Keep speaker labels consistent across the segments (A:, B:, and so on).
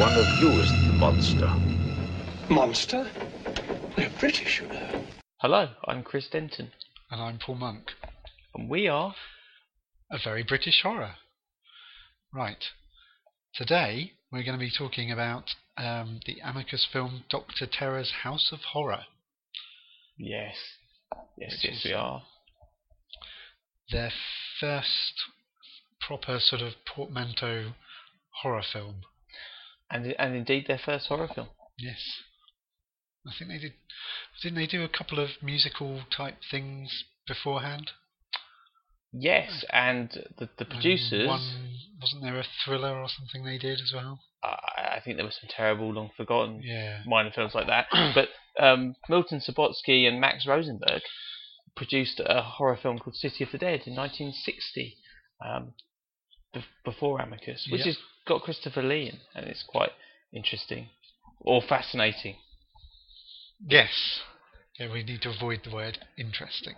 A: one of you is the monster.
B: Monster? They're British, you know.
C: Hello, I'm Chris Denton,
D: And I'm Paul Monk.
C: and we are.
D: A very British horror. Right. Today we're going to be talking about um, the Amicus film Doctor Terror's House of Horror.
C: Yes. Yes,
D: Which
C: yes, we are.
D: Their first proper sort of portmanteau horror film.
C: And, and indeed their first horror film.
D: Yes. I think they did. Didn't they do a couple of musical type things beforehand?
C: Yes, and the, the producers.
D: One, wasn't there a thriller or something they did as well?
C: I, I think there were some terrible, long forgotten
D: Yeah.
C: minor films like that. but um, Milton Subotsky and Max Rosenberg produced a horror film called City of the Dead in 1960, um, be- before Amicus, which
D: Yep.
C: has got Christopher Lee in, and it's quite interesting or fascinating.
D: Yes. Yeah, we need to avoid the word interesting.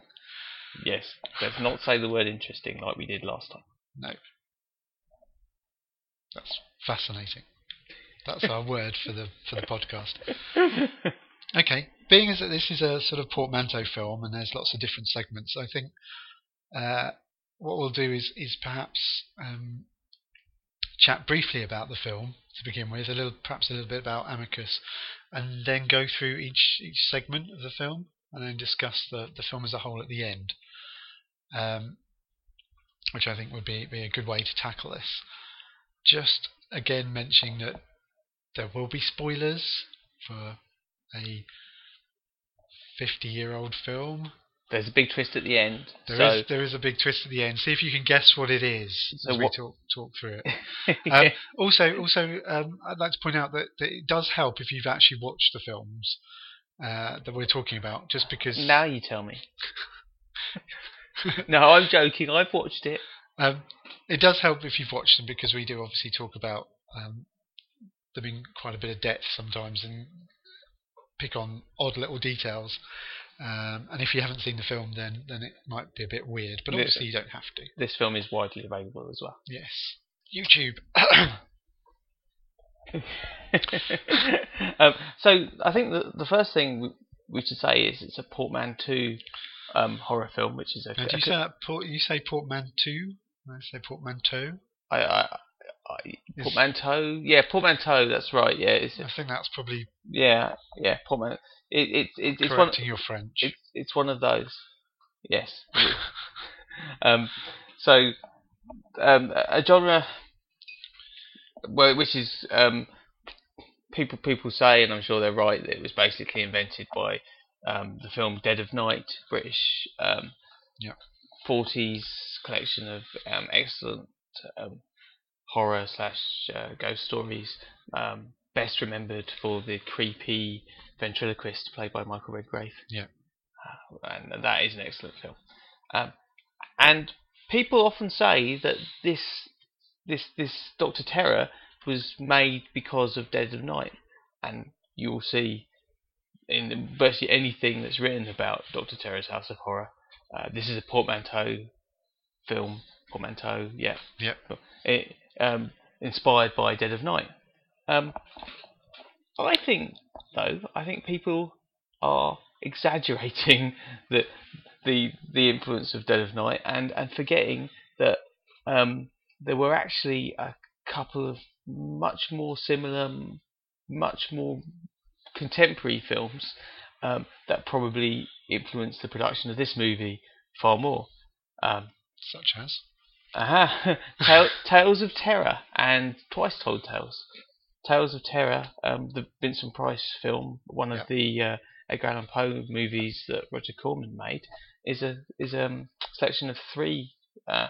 C: Yes, let's not say the word interesting like we did last time.
D: No. That's fascinating. That's our word for the for the podcast. Okay, being as that this is a sort of portmanteau film and there's lots of different segments, I think uh, what we'll do is is perhaps um, chat briefly about the film to begin with, a little perhaps a little bit about Amicus, and then go through each each segment of the film and then discuss the the film as a whole at the end. Um, which I think would be be a good way to tackle this. Just again mentioning that there will be spoilers for a 50 year old film.
C: There's a big twist at the end.
D: There
C: so
D: is there is a big twist at the end. See if you can guess what it is
C: So
D: as we talk talk through it.
C: Yeah.
D: Um, also, also, um, I'd like to point out that, that it does help if you've actually watched the films uh, that we're talking about. Just because
C: now you tell me. no, I'm joking. I've watched it.
D: Um, it does help if you've watched them because we do obviously talk about um, them in quite a bit of depth sometimes and pick on odd little details. Um, and if you haven't seen the film, then then it might be a bit weird. But obviously, you don't have to.
C: This film is widely available as well.
D: Yes, YouTube.
C: um, so I think the the first thing we, we should say is it's a portmanteau um, horror film, which is a.
D: now, do you say that port, you say portmanteau? I say portmanteau.
C: I, I,
D: Is-
C: portmanteau, yeah, portmanteau. That's right. Yeah, it's
D: I think that's probably
C: yeah, yeah, portmanteau. It, it, it, it's one.
D: your French.
C: It's it's one of those. Yes. um, so um, a genre well, which is um, people people say, and I'm sure they're right, that it was basically invented by um, the film Dead of Night, British um,
D: Yeah.
C: 40s collection of um, excellent um, horror slash uh, ghost stories. Um, best remembered for the creepy ventriloquist played by Michael Redgrave.
D: Yeah.
C: Uh, and that is an excellent film. Um, and people often say that this this this Doctor Terror was made because of Dead of Night, and you will see in virtually anything that's written about Doctor Terror's House of Horror, uh, this is a portmanteau film. Portmanteau, yeah.
D: Yep.
C: It, um, inspired by Dead of Night. Um, I think, though, I think people are exaggerating the the the influence of Dead of Night and and forgetting that um, there were actually a couple of much more similar, much more contemporary films um, that probably influenced the production of this movie far more. Um,
D: Such as
C: Aha! Tale, Tales of Terror and Twice Told Tales. Tales of Terror, um, the Vincent Price film, one of the uh, Edgar Allan Poe movies that Roger Corman made, is a is a um, selection of three uh,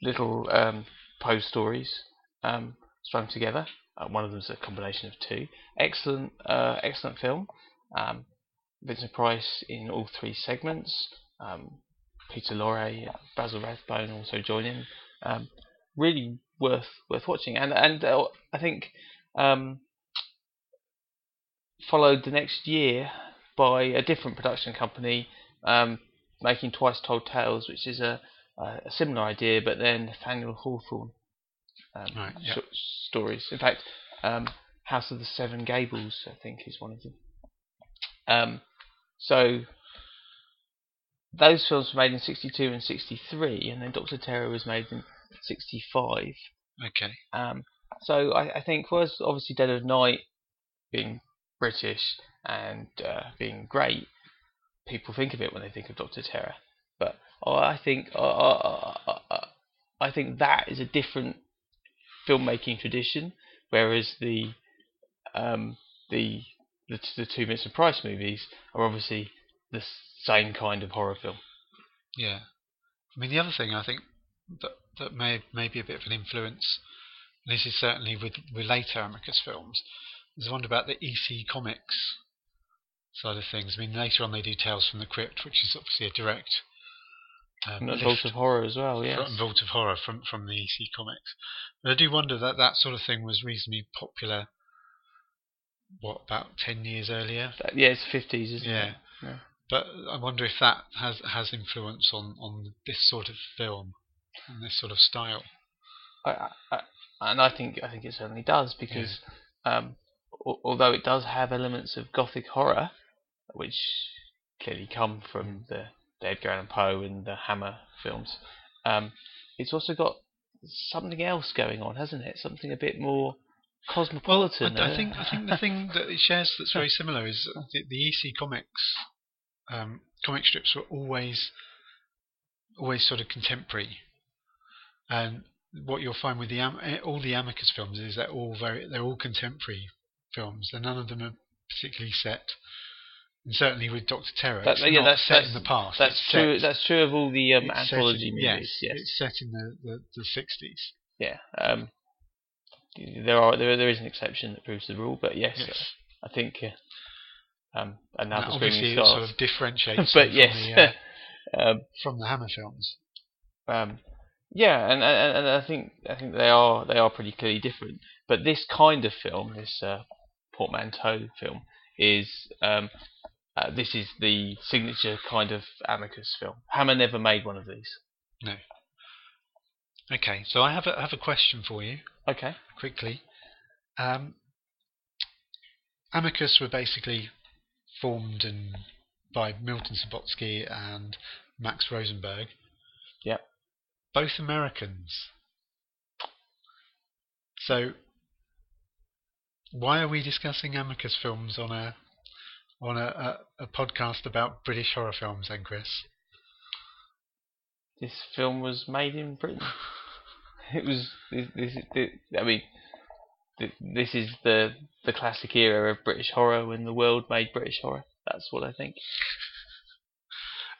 C: little um, Poe stories um, strung together. Uh, one of them is a combination of two. Excellent, uh, excellent film. Um, Vincent Price in all three segments. Um, Peter Lorre, Basil Rathbone also join in. Um, really worth worth watching, and and uh, I think um, followed the next year by a different production company um, making Twice Told Tales, which is a, a similar idea, but then Nathaniel Hawthorne um,
D: Right, yeah.
C: sh- stories. In fact, Um, House of the Seven Gables, I think, is one of them. Um, so those films were made in 62 and 63, and then Doctor Terror was made in 65.
D: Okay.
C: Um, so I, I think was obviously Dead of Night being British and uh, being great, people think of it when they think of Doctor Terror. But oh, I think uh, uh, uh, I think that is a different filmmaking tradition, whereas the um, the the, the two Vincent Price movies are obviously the same kind of horror film.
D: Yeah. I mean, the other thing I think that that may may be a bit of an influence. and This is certainly with, with later Amicus films. There's one about the EC Comics side of things. I mean, later on they do Tales from the Crypt, which is obviously a direct um,
C: Vault of Horror as well, yes.
D: from Vault of Horror from from the EC Comics. But I do wonder that that sort of thing was reasonably popular. What about ten years earlier?
C: That- yeah, it's fifties, isn't
D: Yeah.
C: it? Yeah.
D: But I wonder if that has has influence on on this sort of film and this sort of style.
C: I, I, I- and I think I think it certainly does because um, al- although it does have elements of gothic horror, which clearly come from the, the Edgar Allan Poe and the Hammer films, um, it's also got something else going on, hasn't it? Something a bit more
D: I,
C: cosmopolitan.
D: I
C: uh,
D: think I think the thing that it shares that's very similar is the, the EC Comics um, comic strips were always always sort of contemporary, and what you'll find with the eh, all the Amicus films is they're all very they're all contemporary films. And none of them are particularly set. And certainly with Doctor Terror,
C: That-
D: it's
C: yeah,
D: not
C: that's-
D: set in the past.
C: that's
D: it's
C: true.
D: Set,
C: That's true of all the um, anthology
D: in-
C: movies.
D: Yes,
C: Yes,
D: it's set in the the, the 60s.
C: yeah. Um, there are there there is an exception that proves the rule, but yes,
D: Yes.
C: I think uh, um,
D: Now,
C: another
D: obviously, it sort of differentiates
C: but yes,
D: from, the, uh,
C: um,
D: from the Hammer films.
C: um, yeah, and, and and I think I think they are they are pretty clearly different. But this kind of film, this uh, portmanteau film, is um, uh, this is the signature kind of Amicus film. Hammer never made one of these.
D: No. Okay, so I have a, I have a question for you
C: Okay.
D: quickly. Um, Amicus were basically formed and by Milton Subotsky and Max Rosenberg.
C: Yep.
D: Both Americans. So, why are we discussing Amicus films on a on a, a, a podcast about British horror films, then, Chris?
C: This film was made in Britain. It was this. this, this I mean, this is the the classic era of British horror when the world made British horror. That's what I think.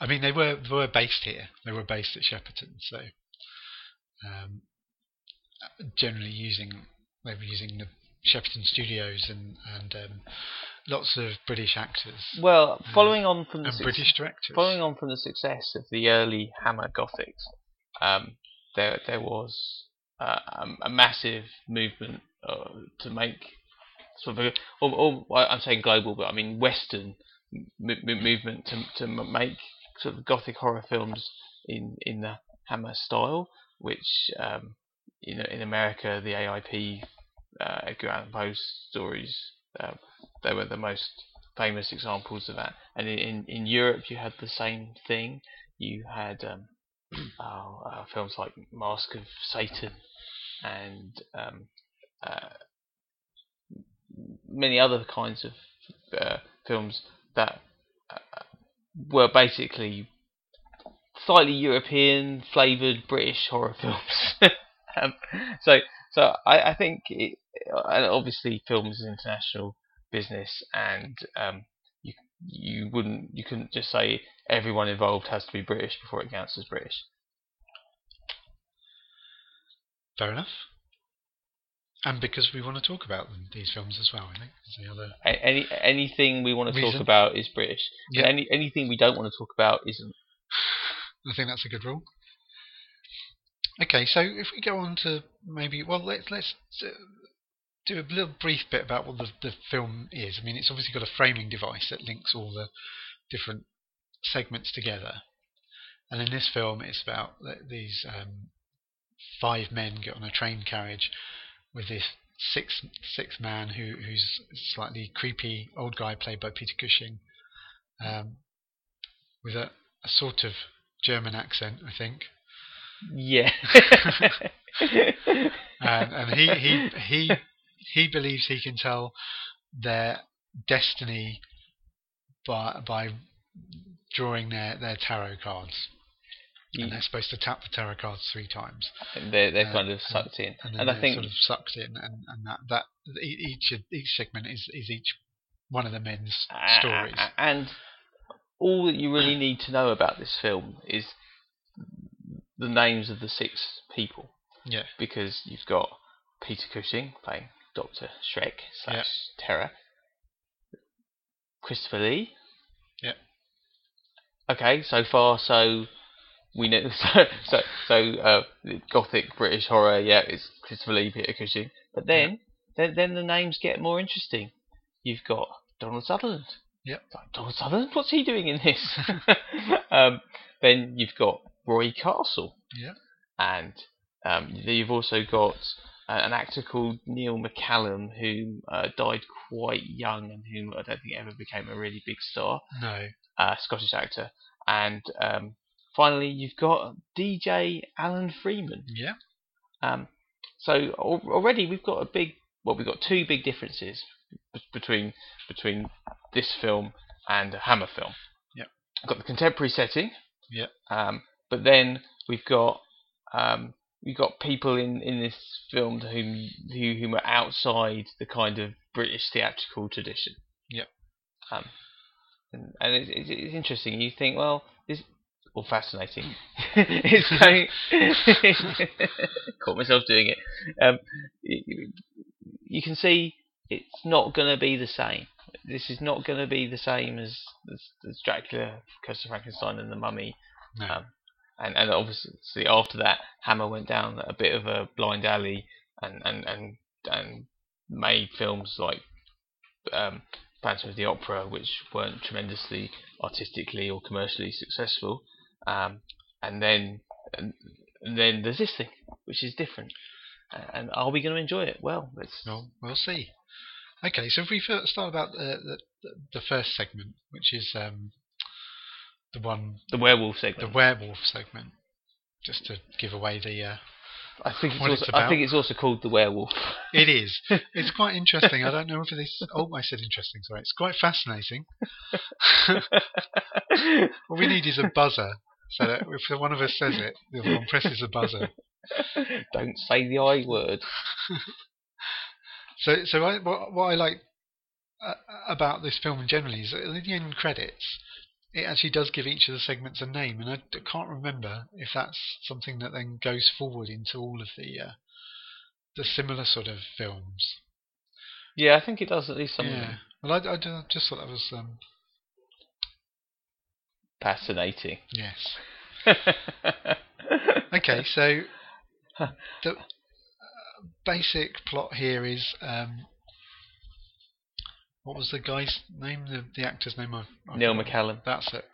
D: I mean, they were they were based here. They were based at Shepperton, so um, generally using they were using the Shepperton studios and and um, lots of British actors
C: Well, following on from the
D: and
C: suc-
D: British directors.
C: following on from the success of the early Hammer Gothics, um, there there was uh, a, a massive movement uh, to make sort of or, or I'm saying global, but I mean Western m- m- movement to to make sort of Gothic horror films in in the Hammer style, which um, you know in America the AIP uh, Edgar Allan Poe stories uh, they were the most famous examples of that. And in, in, in Europe, you had the same thing. You had um, oh, uh, films like Mask of Satan and um, uh, many other kinds of uh, films that uh, were basically slightly European flavored British horror films. um, so, so I, I think, it, and obviously, films is international business, and um, you you wouldn't you couldn't just say everyone involved has to be British before it counts as British.
D: Fair enough. And because we want to talk about them, these films as well, I think. is the other.
C: A- Any anything we want to
D: Reason?
C: talk about is British.
D: Yeah.
C: Any anything we don't want to talk about isn't.
D: I think that's a good rule. Okay, so if we go on to maybe, well, let's let's uh, do a little brief bit about what the, the film is. I mean, it's obviously got a framing device that links all the different segments together. And in this film, it's about these um, five men get on a train carriage with this six six man who who's slightly creepy old guy played by Peter Cushing, um, with a, a sort of German accent, I think.
C: Yeah.
D: and, and he, he he he believes he can tell their destiny by by drawing their, their tarot cards. And they're supposed to tap the tarot cards three times,
C: they're they're
D: Uh,
C: kind of sucked in,
D: and
C: and I
D: they're
C: think
D: sort of sucked in, and, and that that each each segment is, is each one of the men's
C: a-
D: stories.
C: and all that you really need to know about this film is the names of the six people,
D: Yeah,
C: because you've got Peter Cushing playing Doctor Schreck slash
D: Yeah.
C: Terror, Christopher Lee.
D: Yeah.
C: Okay, so far so we know so so so uh, gothic British horror. Yeah, it's Christopher Lee, Peter Cushing. But then then then the names get more interesting. You've got Donald Sutherland.
D: Yep.
C: Donald Sutherland, what's he doing in this? um, then you've got Roy Castle.
D: Yeah.
C: And um, you've also got uh, an actor called Neil McCallum who uh, died quite young and who I don't think ever became a really big star,
D: no,
C: uh, Scottish actor. And um, finally, you've got DJ Alan Freeman.
D: yeah,
C: Um, so al- already we've got a big, well, we've got two big differences b- between between this film and a Hammer film.
D: Yep.
C: We've got the contemporary setting.
D: Yep.
C: Um, but then we've got um, we've got people in, in this film whom who whom are outside the kind of British theatrical tradition.
D: Yep.
C: Um, and, and it's, it's, it's interesting. You think, well, this or fascinating. it's like caught myself doing it. Um, you, you can see it's not going to be the same. This is not going to be the same as, as, as Dracula, Curse of Frankenstein, and the Mummy.
D: no,
C: Um, and and obviously after that, Hammer went down a bit of a blind alley and and and, and made films like um, Phantom of the Opera, which weren't tremendously artistically or commercially successful. Um, and then and, then there's this thing, which is different. And are we going to enjoy it? Well, let's.
D: well, we'll see. Okay, so if we first start about the, the the first segment, which is um, the one
C: The werewolf segment.
D: the werewolf segment, just to give away the. Uh,
C: I think it's also,
D: it's
C: I think it's also called the werewolf.
D: it is. It's quite interesting. I don't know if this. Oh, I said interesting. Sorry, it's quite fascinating. What we need is a buzzer, so that if one of us says it, the other one presses a buzzer.
C: Don't say the I word.
D: So, so I, what, what I like uh, about this film generally is that in the end credits, it actually does give each of the segments a name, and I can't remember if that's something that then goes forward into all of the uh, the similar sort of films.
C: Yeah, I think it does at least some
D: yeah. Well, I, I ju- just thought that was um,
C: Fascinating.
D: yes. Okay, so the basic plot here is um, what was the guy's name? The, the actor's name? I've, I've
C: Neil. McCallum.
D: That's it.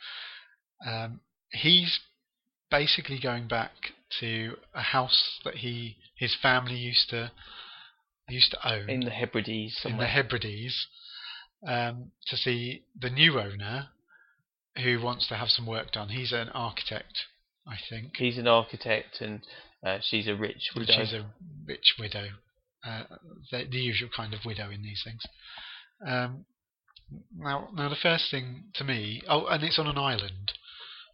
D: Um, he's basically going back to a house that he his family used to used to own
C: In the Hebrides
D: in the. Hebrides um, to see the new owner who wants to have some work done. He's an architect, I think.
C: He's an architect and uh, she's a rich widow.
D: She's a rich widow, uh, the, the usual kind of widow in these things. Um, now, now the first thing to me, oh, and it's on an island.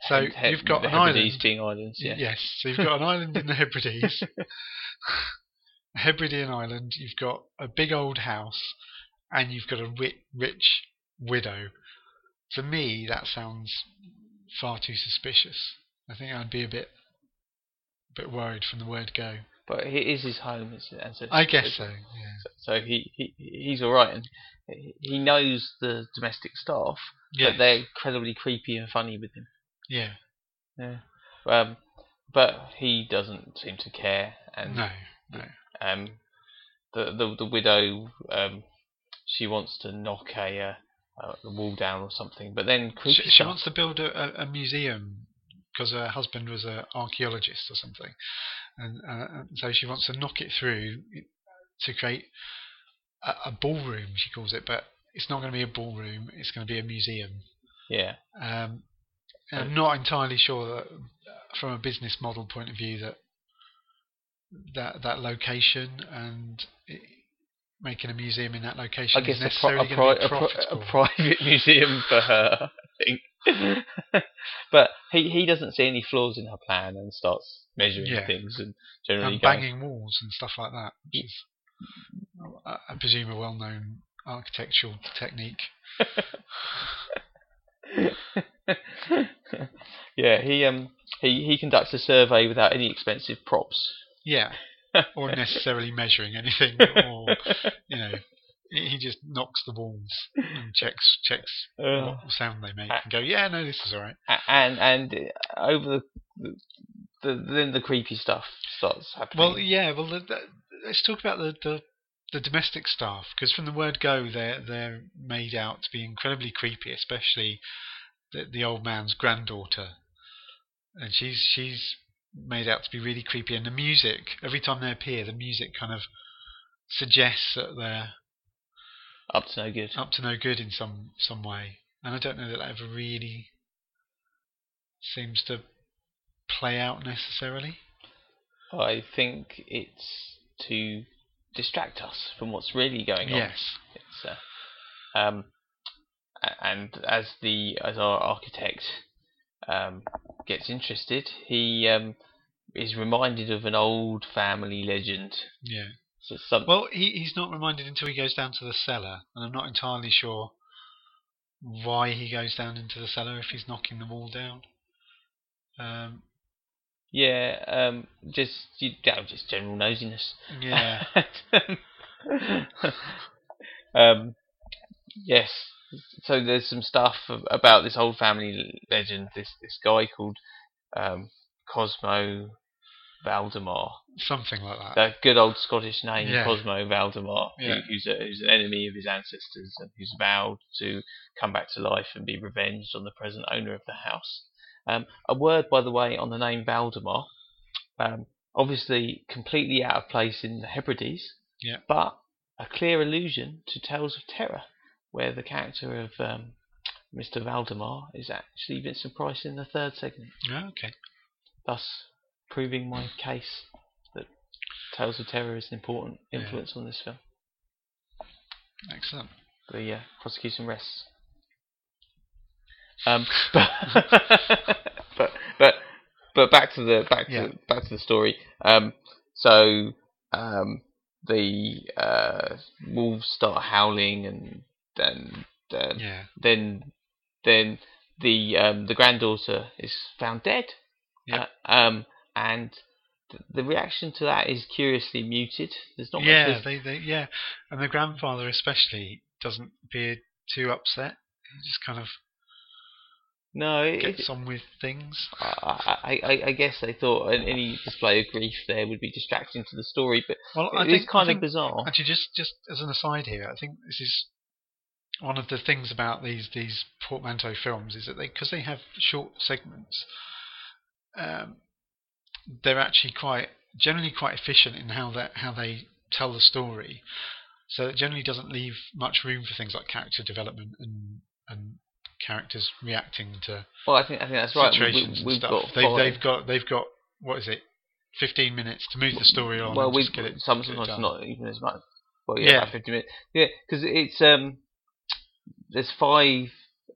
D: So
C: And He-
D: you've got
C: the
D: an
C: Hebrides
D: island.
C: being islands, yeah.
D: Yes, so you've got an island in the Hebrides, a Hebridean island. You've got a big old house, and you've got a ri- rich widow. To me, that sounds far too suspicious. I think I'd be a bit, bit worried from the word go.
C: But it is his home, it's, and so,
D: I guess so. Yeah.
C: So he, he he's all right, and he- knows the domestic staff,
D: Yeah.
C: but they're incredibly creepy and funny with him.
D: yeah.
C: Yeah. Um, but he doesn't seem to care, and
D: No. No.
C: um, the the the widow um, she wants to knock a uh, uh, the wall down or something, but then
D: She, she wants to build a, a, a museum because her husband was an archaeologist or something, and, uh, and so she wants to knock it through to create a, a ballroom. She calls it, but it's not going to be a ballroom. It's going to be a museum.
C: Yeah.
D: Um, I'm not entirely sure that, from a business model point of view, that that that location and making a museum in that location
C: I guess
D: is
C: a,
D: necessarily
C: a,
D: going
C: pri-
D: be
C: a, pri- a private museum for her, I think. but he he doesn't see any flaws in her plan and starts measuring
D: Yeah.
C: things and generally
D: and
C: going,
D: banging walls and stuff like that, which is, I I presume, a well-known architectural technique.
C: yeah, he um he, he conducts a survey without any expensive props.
D: Yeah, or necessarily measuring anything, or you know, he just knocks the walls and checks checks
C: Uh,
D: what sound they make and go, yeah, no, this is all right.
C: and and over the, the then the creepy stuff starts happening.
D: Well, yeah. Well, the, the, let's talk about the, the the domestic staff because from the word go, they're they're made out to be incredibly creepy, especially the the old man's granddaughter, and she's she's made out to be really creepy. And the music, every time they appear, the music kind of suggests that they're
C: up to no good.
D: up to no good in some some way. And I don't know that that ever really seems to play out necessarily.
C: I think it's to distract us from what's really going on.
D: Yes.
C: It's, uh, um, and as the as our architect um, gets interested, he um, is reminded of an old family legend.
D: Yeah.
C: So some,
D: Well, he, he's not reminded until he goes down to the cellar, and I'm not entirely sure why he goes down into the cellar if he's knocking the wall down. Um,
C: yeah, um, just you, just general nosiness.
D: yeah,
C: um, yes. So there's some stuff about this old family legend. This this guy called um, Cosmo Valdemar.
D: something like that.
C: That good old Scottish name,
D: Yeah.
C: Cosmo Valdemar, who-
D: Yeah.
C: who's a, who's an enemy of his ancestors and who's vowed to come back to life and be revenged on the present owner of the house. Um, a word, by the way, on the name Valdemar. Um, obviously, completely out of place in the Hebrides.
D: Yeah.
C: But a clear allusion to Tales of Terror, where the character of um, Mr. Valdemar is actually Vincent Price in the third segment,
D: Yeah, okay.
C: thus proving my case that Tales of Terror is an important
D: Yeah.
C: influence on this film.
D: Excellent.
C: The uh, prosecution rests. Um, but, but but but back to the back
D: Yeah.
C: to back to the story. Um, so um, the uh, wolves start howling, and then then
D: Yeah.
C: then then the um, the granddaughter is found dead.
D: Yeah.
C: Uh, um, and th- the reaction to that is curiously muted. There's not
D: Yeah,
C: much.
D: they, they, yeah. And the grandfather especially doesn't appear too upset. He just kind of
C: no, it,
D: gets on with things.
C: I, I, I, I guess they thought any display of grief there would be distracting to the story, but
D: Well, I
C: it
D: think
C: kind
D: I
C: of
D: think,
C: bizarre.
D: Actually, just just as an aside here, I think this is one of the things about these these portmanteau films is that they because they have short segments, um, they're actually quite generally quite efficient in how that how they tell the story. So it generally doesn't leave much room for things like character development and and characters reacting to
C: Well, I think I think that's right.
D: Situations
C: we,
D: and
C: have
D: stuff.
C: got
D: they've, they've got they've got what is it? Fifteen minutes to move the story on.
C: well, we
D: get it,
C: some sometimes not even as much. Well, yeah,
D: Yeah.
C: fifty minutes. Yeah, because it's um, there's five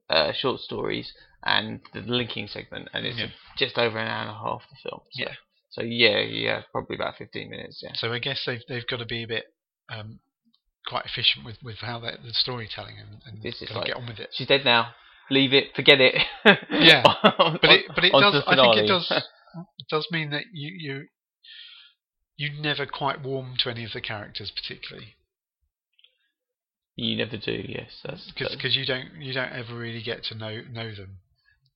C: uh, short stories and the linking segment, and it's
D: Yeah.
C: just over an hour and a half the film. So,
D: Yeah.
C: So yeah, yeah, probably about fifteen minutes. Yeah.
D: So I guess they've they've got to be a bit um, quite efficient with, with how they the storytelling and, and
C: This is like-
D: get on with it.
C: She's dead now. Leave it. Forget it.
D: Yeah,
C: On-
D: But it but it does I think it does it does mean that you you you never quite warm to any of the characters particularly
C: you never do. Yes, that's,
D: because you don't you don't ever really get to know know them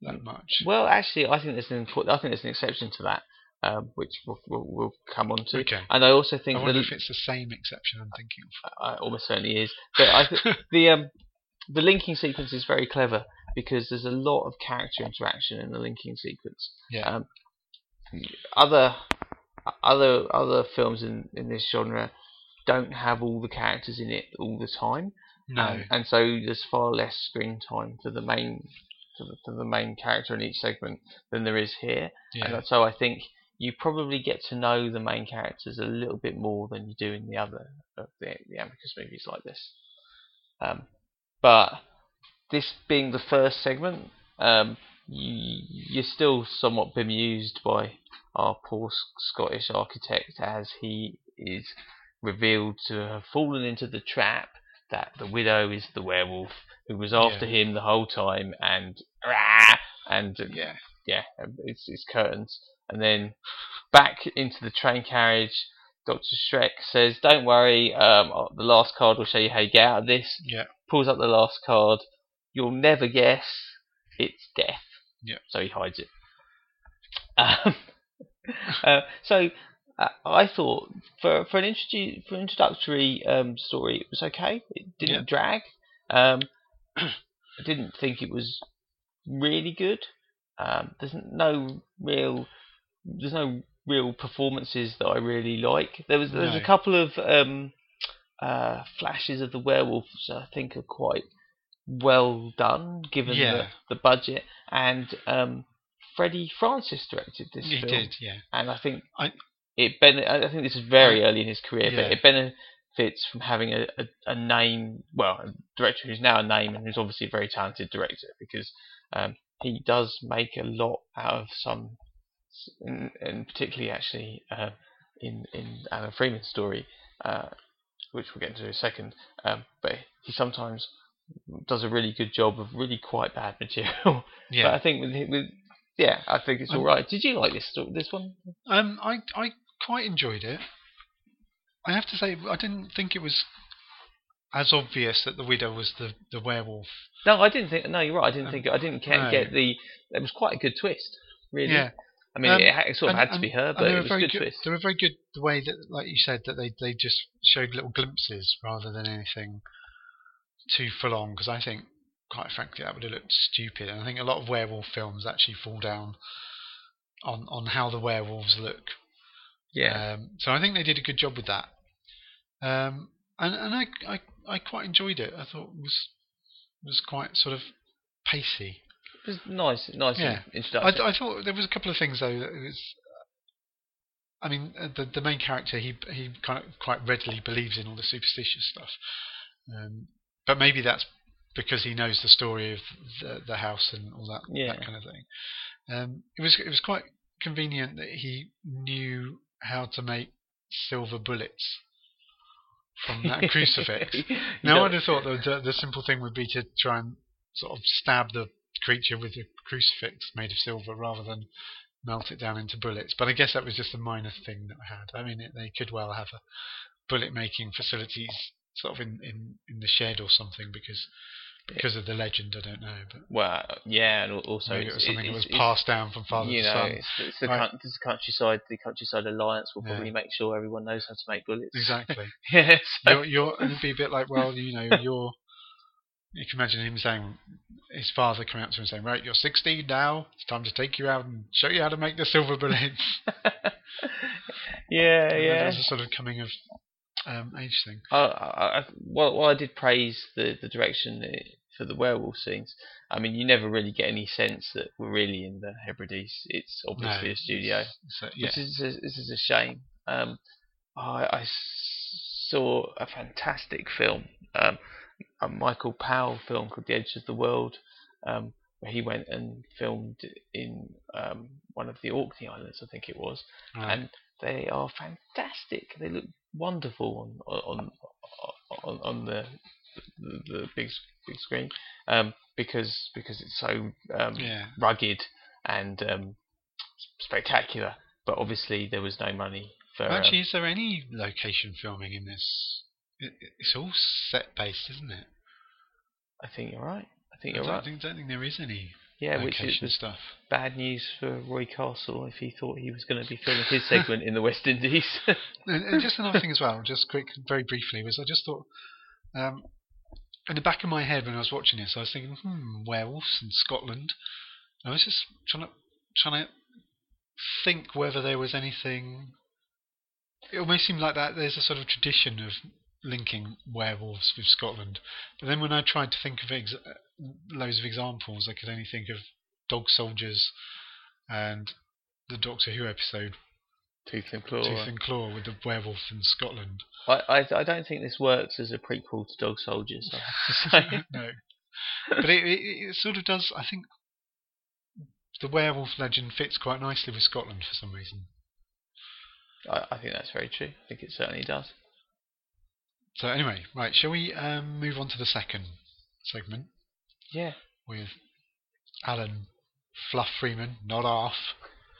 D: that much.
C: Well, actually, I think there's an I think there's an exception to that, um, which we'll, we'll, we'll come on to.
D: Okay.
C: And I also
D: I
C: think
D: wonder
C: that
D: if it's the same exception I'm thinking of.
C: uh, almost certainly is. But I th- the um, the linking sequence is very clever because there's a lot of character interaction in the linking sequence.
D: Yeah.
C: Um, other other other films in, in this genre don't have all the characters in it all the time.
D: No.
C: Um, and so there's far less screen time for the main for the, for the main character in each segment than there is here.
D: yeah.
C: And so I think you probably get to know the main characters a little bit more than you do in the other of the, the Amicus movies like this. Um, but this being the first segment, um, you, you're still somewhat bemused by our poor Scottish architect as he is revealed to have fallen into the trap that the widow is the werewolf who was after
D: Yeah.
C: him the whole time and "Rah!" and uh,
D: yeah.
C: yeah, it's, it's curtains. And then back into the train carriage, Dr. Schreck says, Don't worry, um, uh, the last card will show you how you get out of this.
D: Yeah.
C: Pulls up the last card. You'll never guess it's death.
D: Yeah.
C: So he hides it. Um, uh, so I thought for for an introdu- for an introductory um, story, it was okay. It didn't
D: Yeah.
C: drag. Um, I didn't think it was really good. Um, there's no real there's no real performances that I really like. There was there's
D: No.
C: a couple of um, uh, flashes of the werewolves I think are quite well done given
D: Yeah.
C: the, the budget and um, Freddie Francis directed this
D: He
C: film
D: did, yeah.
C: and I think
D: I-
C: it ben- I think this is very early in his career,
D: yeah.
C: but it benefits from having a, a, a name, well, a director who's now a name and who's obviously a very talented director because um, he does make a lot out of some, and, and particularly actually uh, in in Alan Freeman's story, uh, which we'll get into in a second. Um, but he sometimes does a really good job of really quite bad material. but
D: Yeah.
C: I think with, with yeah, I think it's all right. Did you like this this one?
D: Um, I I quite enjoyed it. I have to say, I didn't think it was as obvious that the widow was the, the werewolf.
C: No, I didn't think. No, you're right. I didn't
D: Um,
C: think. I didn't ca-
D: no.
C: get the. It was quite a good twist, really.
D: Yeah.
C: I mean,
D: Um,
C: it, it sort of
D: and-
C: had to be her, but it was a
D: very
C: good
D: good.
C: twist.
D: They were very good the way that, like you said, that they they just showed little glimpses rather than anything too full on. Because I think, quite frankly, that would have looked stupid. And I think a lot of werewolf films actually fall down on on how the werewolves look.
C: Yeah.
D: Um, so I think they did a good job with that. Um, and and I, I I quite enjoyed it. I thought it was was quite sort of pacey.
C: it was nice, nice
D: yeah. I,
C: introduction.
D: I thought there was a couple of things though that it was. I mean, uh, the the main character he he kind of quite readily believes in all the superstitious stuff, um, but maybe that's because he knows the story of the the house and all that
C: Yeah.
D: that kind of thing. Um, it was it was quite convenient that he knew how to make silver bullets from that crucifix. Now I'd have thought the, the the simple thing would be to try and sort of stab the creature with a crucifix made of silver rather than melt it down into bullets. But I guess that was just a minor thing that I had. I mean, it, they could well have a bullet making facilities sort of in, in, in the shed or something because because of the legend. I don't know, but
C: well, yeah, and also
D: maybe it was something that was passed down from father
C: you
D: to
C: know,
D: son.
C: it's, it's the,
D: Right.
C: this countryside. The countryside alliance will
D: Yeah.
C: probably make sure everyone knows how to make bullets.
D: Exactly.
C: yeah. so-
D: you're, you're, and be a bit like, well, you know, you're. You can imagine him saying, his father coming up to him and saying, "Right, you're 16 now. It's time to take you out and show you how to make the silver bullets."
C: yeah,
D: And
C: yeah.
D: That's a sort of coming of um, age thing.
C: I, I, I, well, well, I did praise the, the direction for the werewolf scenes. I mean, you never really get any sense that we're really in the Hebrides. It's obviously a studio,
D: So, yeah.
C: which is a, this is a shame. Um, I, I saw a fantastic film, um, a Michael Powell film called The Edge of the World, um, where he went and filmed in um, one of the Orkney Islands, I think it was
D: Right.
C: and they are fantastic. They look wonderful on on on, on the, the the big big screen um, because because it's so um,
D: yeah.
C: rugged and um, spectacular. But obviously there was no money for.
D: Actually, is there any location filming in this? It, it's all set based, isn't it?
C: I think you're right. I think
D: I
C: you're
D: don't
C: right.
D: think, don't think there is any
C: Yeah, which is was
D: stuff.
C: bad news for Roy Castle if he thought he was going to be filming his segment in the West Indies.
D: And, and just another thing as well, just quick, very briefly, was I just thought, um, in the back of my head when I was watching this, I was thinking, hmm, werewolves in Scotland. I was just trying to trying to think whether there was anything it almost seemed like that there's a sort of tradition of linking werewolves with Scotland. But then when I tried to think of ex- loads of examples, I could only think of dog soldiers and the Doctor Who episode
C: Tooth and Claw.
D: Tooth and Claw with the werewolf in Scotland.
C: I, I I don't think this works as a prequel to Dog Soldiers. I have to say.
D: no, but it, it, it sort of does. I think the werewolf legend fits quite nicely with Scotland for some reason.
C: I, I think that's very true. I think it certainly does.
D: So anyway, right, shall we um, move on to the second segment
C: Yeah.
D: with Alan Fluff Freeman, not off.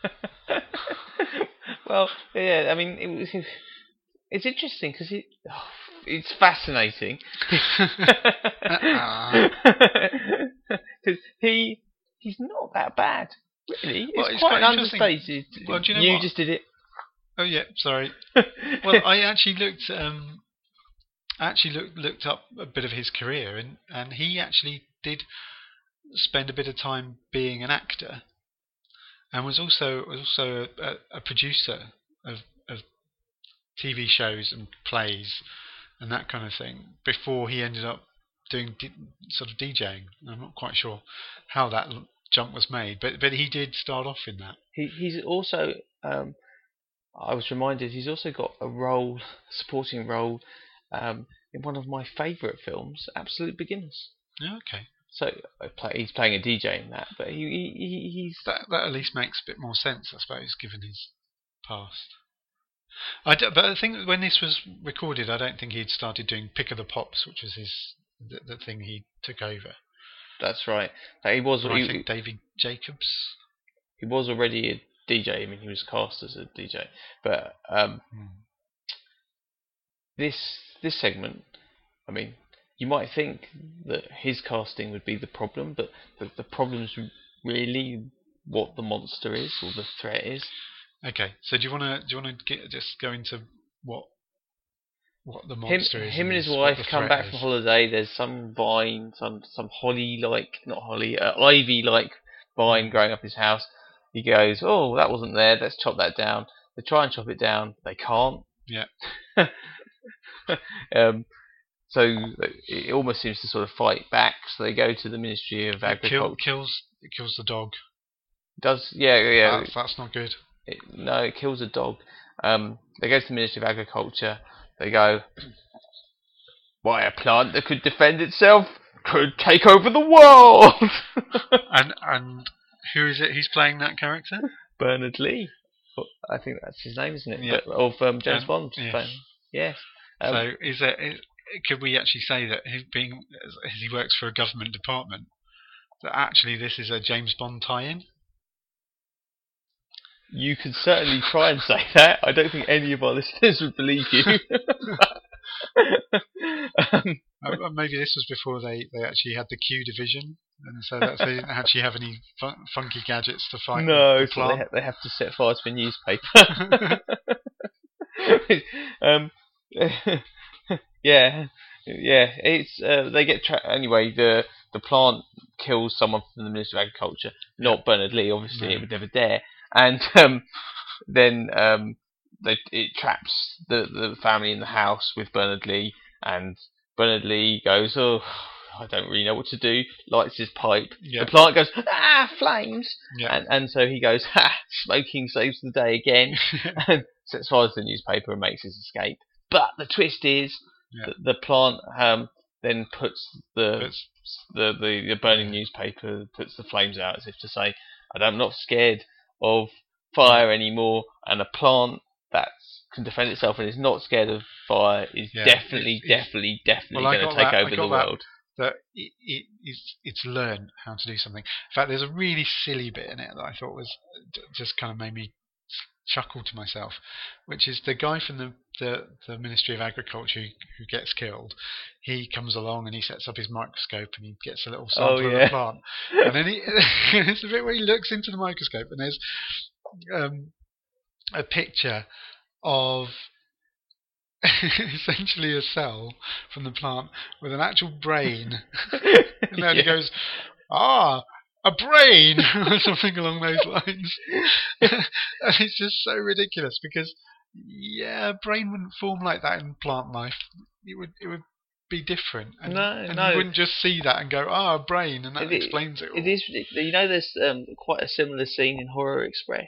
C: well, yeah. I mean, it was. It's interesting because it. Oh, it's fascinating. Because he he's not that bad, really.
D: Well,
C: it's,
D: it's
C: quite,
D: quite
C: understated.
D: Well, do you know what?
C: just did it.
D: oh yeah, sorry. Well, I actually looked. Um, actually looked looked up a bit of his career, and and he actually did spend a bit of time being an actor, and was also was also a, a producer of of TV shows and plays and that kind of thing before he ended up doing d- sort of DJing. I'm not quite sure how that l- jump was made, but but he did start off in that.
C: He he's also. Um, I was reminded he's also got a role, supporting role, um, in one of my favourite films, Absolute Beginners.
D: Yeah, okay.
C: So play, he's playing a DJ in that, but he, he he- he's
D: That that at least makes a bit more sense, I suppose, given his past. I d- but I think when this was recorded, I don't think he'd started doing Pick of the Pops, which was his the, the thing he took over.
C: that's right. He was
D: But I think David Jacobs.
C: he was already a DJ. I mean, he was cast as a DJ, but um,
D: Hmm.
C: this this segment, I mean, you might think that his casting would be the problem, but the, the problem's really what the monster is or the threat is.
D: Okay, so do you want to do you want to get just go into what what the
C: Him,
D: monster is?
C: him and his wife come back
D: is?
C: from holiday. There's some vine, some some holly like, not holly, uh, ivy like vine growing up his house. He goes, "Oh, that wasn't there. Let's chop that down." They try and chop it down. They can't.
D: Yeah.
C: um, so it almost seems to sort of fight back. So they go to the Ministry of Agriculture.
D: It kill, kills it kills the dog.
C: Does yeah yeah
D: That's, that's not good.
C: it, no, it kills a dog. Um, they go to the Ministry of Agriculture. They go, why a plant that could defend itself could take over the world.
D: And and who is it? Who's playing that character?
C: Bernard Lee, I think that's his name, isn't it?
D: Yeah.
C: But, of um, James
D: Um,
C: Bond.
D: Yes.
C: Um,
D: so is it? Is, could we actually say that he being as he works for a government department, that actually this is a James Bond tie-in?
C: you could certainly try and say that. I don't think any of our listeners would believe you. um,
D: Uh, maybe this was before they, they actually had the Q division, and so that they didn't actually have any fun, funky gadgets to fight.
C: no,
D: the, the
C: so they, ha- they have to set fire to the newspaper. um, yeah, yeah. It's uh, they get tra- anyway. The the plant kills someone from the Ministry of Agriculture, not Bernard Lee. Obviously,
D: No.
C: it would never dare. And um, then um, they, it traps the the family in the house with Bernard Lee, and Bernard Lee goes, "Oh, I don't really know what to do." Lights his pipe.
D: Yeah.
C: The plant goes, "Ah, flames!"
D: Yeah.
C: And and so he goes, "Ha! Smoking saves the day again." and sets fire to the newspaper and makes his escape. But the twist is
D: Yeah.
C: that the plant um, then puts the, the, the the burning newspaper puts the flames out as if to say, "I'm not scared of fire anymore." And a plant that can defend itself and is not scared of fire is
D: Yeah,
C: definitely,
D: it's- it's-
C: definitely, definitely
D: Well,
C: going to take
D: that-
C: over the
D: that.
C: world.
D: that it, it, it's it's learned how to do something. In fact, there's a really silly bit in it that I thought was just kind of made me chuckle to myself, which is the guy from the the, the Ministry of Agriculture who, who gets killed. He comes along and he sets up his microscope and he gets a little
C: Oh,
D: sample of the plant, and then he it's a bit where he looks into the microscope and there's um, a picture of essentially a cell from the plant with an actual brain. And then he goes, ah, a brain, or something along those lines. and it's just so ridiculous because yeah, a brain wouldn't form like that in plant life. It would it would be different. And,
C: No,
D: and
C: no.
D: you wouldn't just see that and go, oh, a brain, and that
C: It
D: explains it. All.
C: It is ridiculous. You know, there's um, quite a similar scene in Horror Express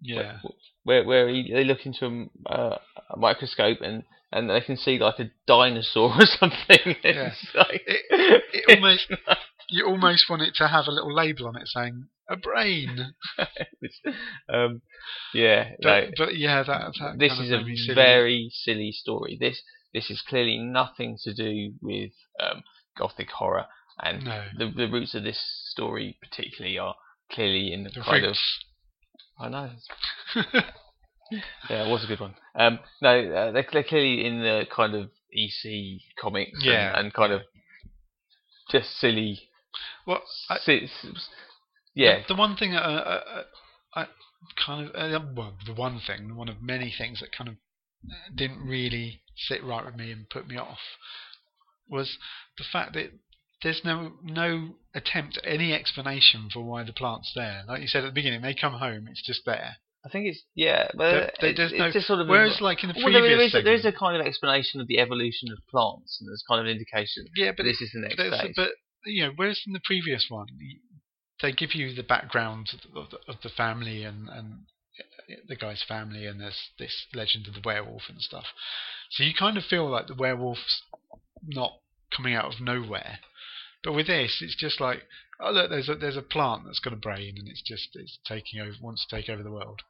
D: Yeah.
C: where where he, they look into a, uh, a microscope and, and they can see like a dinosaur or something.
D: Yeah.
C: It's like,
D: It- it almost- You almost want it to have a little label on it saying a brain.
C: um, yeah,
D: But,
C: no,
D: but yeah, that, that
C: this is a
D: silly.
C: very silly story. This this is clearly nothing to do with um, gothic horror, and
D: no
C: the the roots of this story particularly are clearly in the,
D: the
C: kind of. I know yeah, it was a good one. Um, no, uh, they're, they're clearly in the kind of EC comics and- and, kind of just silly.
D: Well, I,
C: yeah,
D: The, the one thing uh, uh, uh, I kind of uh, well, the one thing, one of many things that kind of didn't really sit right with me and put me off was the fact that there's no no attempt at any explanation for why the plant's there. Like you said at the beginning, they come home, it's just there.
C: I think it's yeah, but
D: There- there-
C: it's,
D: there's
C: it's
D: no-
C: just sort of
D: Whereas, like in the
C: well,
D: previous
C: there is, a, there is a kind of explanation of the evolution of plants, and there's kind of an indication
D: yeah, but
C: this is the next stage.
D: but you know, whereas in the previous one, they give you the background of the, of the family and and uh, the guy's family, and there's this legend of the werewolf and stuff. So you kind of feel like the werewolf's not coming out of nowhere. But with this, it's just like, oh look, there's a there's a plant that's got a brain, and it's just it's taking over, wants to take over the world.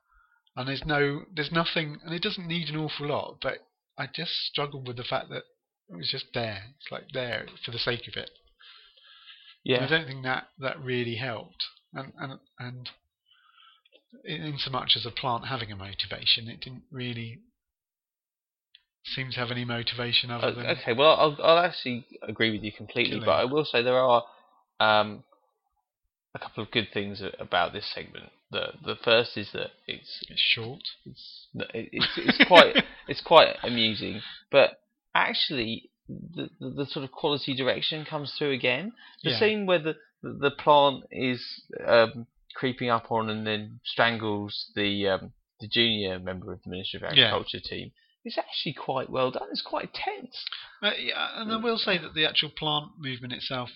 D: And there's no, there's nothing, and it doesn't need an awful lot. But I just struggled with the fact that it was just there. It's like there for the sake of it. And I don't think that that really helped. And and and in, in so much as a plant having a motivation, it didn't really seem to have any motivation other
C: Uh,
D: than
C: okay. Well, I'll, I'll actually agree with you completely,
D: Killing.
C: but I will say there are um, a couple of good things about this segment. The the first is that it's
D: it's short.
C: it's it's, it's quite it's quite amusing, but actually the, the the sort of quality direction comes through again. The
D: Yeah.
C: scene where the the plant is um, creeping up on and then strangles the um, the junior member of the Ministry of
D: Yeah.
C: Agriculture team is actually quite well done. It's quite tense.
D: Uh, yeah, and I will say that the actual plant movement itself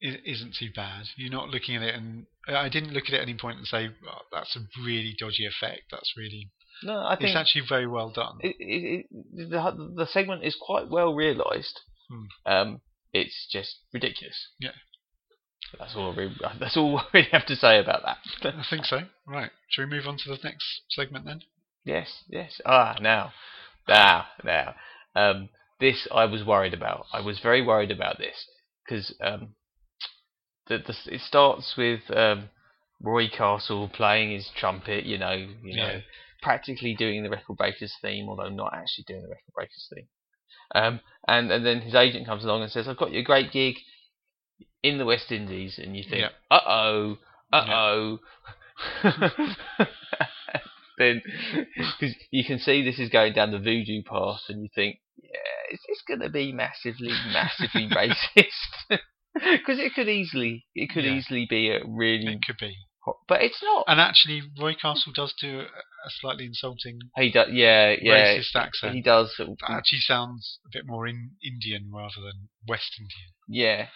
D: is, isn't too bad. You're not looking at it, and I didn't look at it at any point and say oh, that's a really dodgy effect. That's really
C: No, I think
D: it's actually very well done.
C: it, it, it, the, the segment is quite well realised.
D: Hmm.
C: Um, it's just ridiculous.
D: Yeah.
C: That's all. I really, that's all really have to say about that.
D: I think so. Right. Shall we move on to the next segment then?
C: yes, yes. Ah, now, now, now. Um, this I was worried about. I was very worried about this because um, the, the it starts with um, Roy Castle playing his trumpet. You know, you
D: Yeah.
C: know, practically doing the Record Breakers theme, although not actually doing the Record Breakers theme. Um, and and then his agent comes along and says, "I've got you a great gig in the West Indies," and you think,
D: Yeah.
C: "Uh oh, uh oh." then, because you can see this is going down the voodoo path, and you think, "Yeah, is this going to be massively, massively racist?" Because it could easily, it could
D: Yeah.
C: easily be a really,
D: It could be.
C: But it's not.
D: And actually, Roy Castle does do a, slightly insulting
C: He does, yeah, yeah.
D: racist accent.
C: He does,
D: That actually sounds a bit more in Indian rather than West Indian.
C: yeah,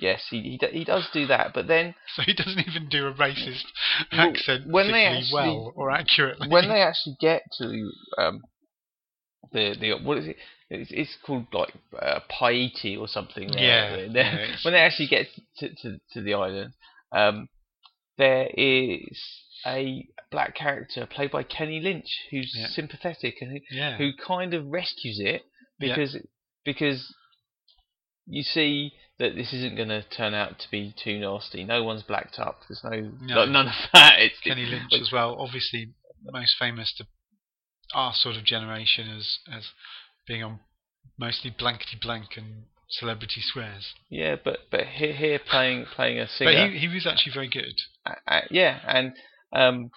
C: yes, he he, do- he does do that. But then
D: So he doesn't even do a racist
C: Well,
D: accent
C: when they actually-
D: well or accurately.
C: when they actually get to um, the the what is it? It's, it's called like uh, Paiti or something.
D: Yeah, yeah,
C: when they actually get to to, to the island, um, there is a black character played by Kenny Lynch who's
D: Yeah.
C: sympathetic and who,
D: yeah,
C: who kind of rescues it
D: Yeah.
C: because because you see that this isn't going to turn out to be too nasty. No one's blacked up. There's no,
D: No.
C: none of that. It's
D: Kenny Lynch as well, obviously most famous to our sort of generation as as being on mostly blankety blank and celebrity squares.
C: Yeah, but but here, here playing playing a singer.
D: But he he was actually very good.
C: uh, uh, yeah, and um,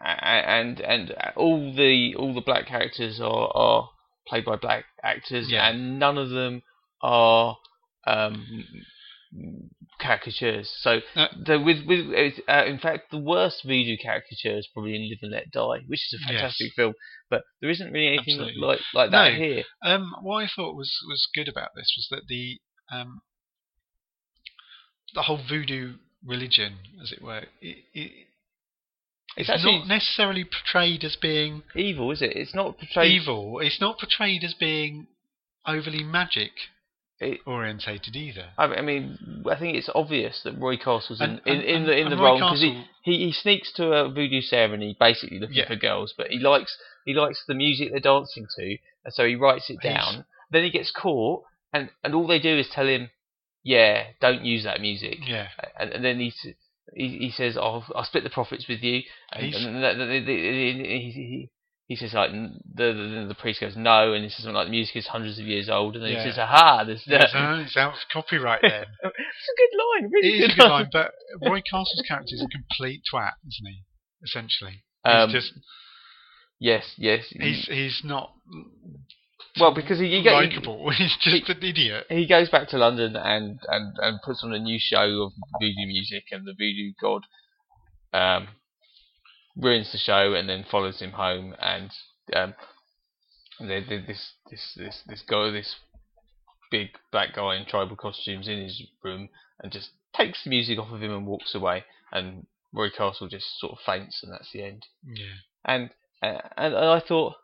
C: and and all the all the black characters are are played by black actors,
D: Yeah.
C: and none of them are um caricatures. So,
D: Uh,
C: the, with with uh, in fact, the worst voodoo caricature is probably in Live and Let Die, which is a
D: Yes.
C: fantastic film. But there isn't really anything
D: Absolutely.
C: like like that
D: No.
C: here.
D: Um, what I thought was was good about this was that the um, the whole voodoo religion, as it were, it, it,
C: It's
D: it's not necessarily portrayed as being
C: evil, is it? It's not portrayed.
D: evil. It's not portrayed as being overly magic
C: It-
D: orientated either.
C: I I mean, I think it's obvious that Roy Castle's in,
D: And-
C: in,
D: and-
C: in the in the role because he, he, he sneaks to a voodoo ceremony, basically looking
D: Yeah.
C: for girls, but he likes he likes the music they're dancing to, and so he writes it
D: He's-
C: down. Then he gets caught, and, and all they do is tell him, "Yeah, don't use that music."
D: Yeah,
C: And, and then he, he he says, "I'll I'll split the profits with you," and,
D: He's-
C: and he, he he says like the, the the priest goes no, and he says something like the music is hundreds of years old, and then
D: Yeah.
C: he says, "Aha, there's
D: it's, out of copyright then.
C: It's a good line, really
D: it is a
C: good
D: good line, but Roy Castle's character is a complete twat, isn't he? Essentially, he's
C: Um,
D: just
C: Yes, yes.
D: he's he's not
C: well, because he he, go,
D: likable. He's just an idiot.
C: he goes back to London and, and, and puts on a new show of voodoo music, and the voodoo god um, ruins the show and then follows him home, and um, there- this this this this guy, this big black guy in tribal costumes, in his room and just takes the music off of him and walks away, and Roy Castle just sort of faints, and that's the end.
D: Yeah,
C: and uh, and, and I thought,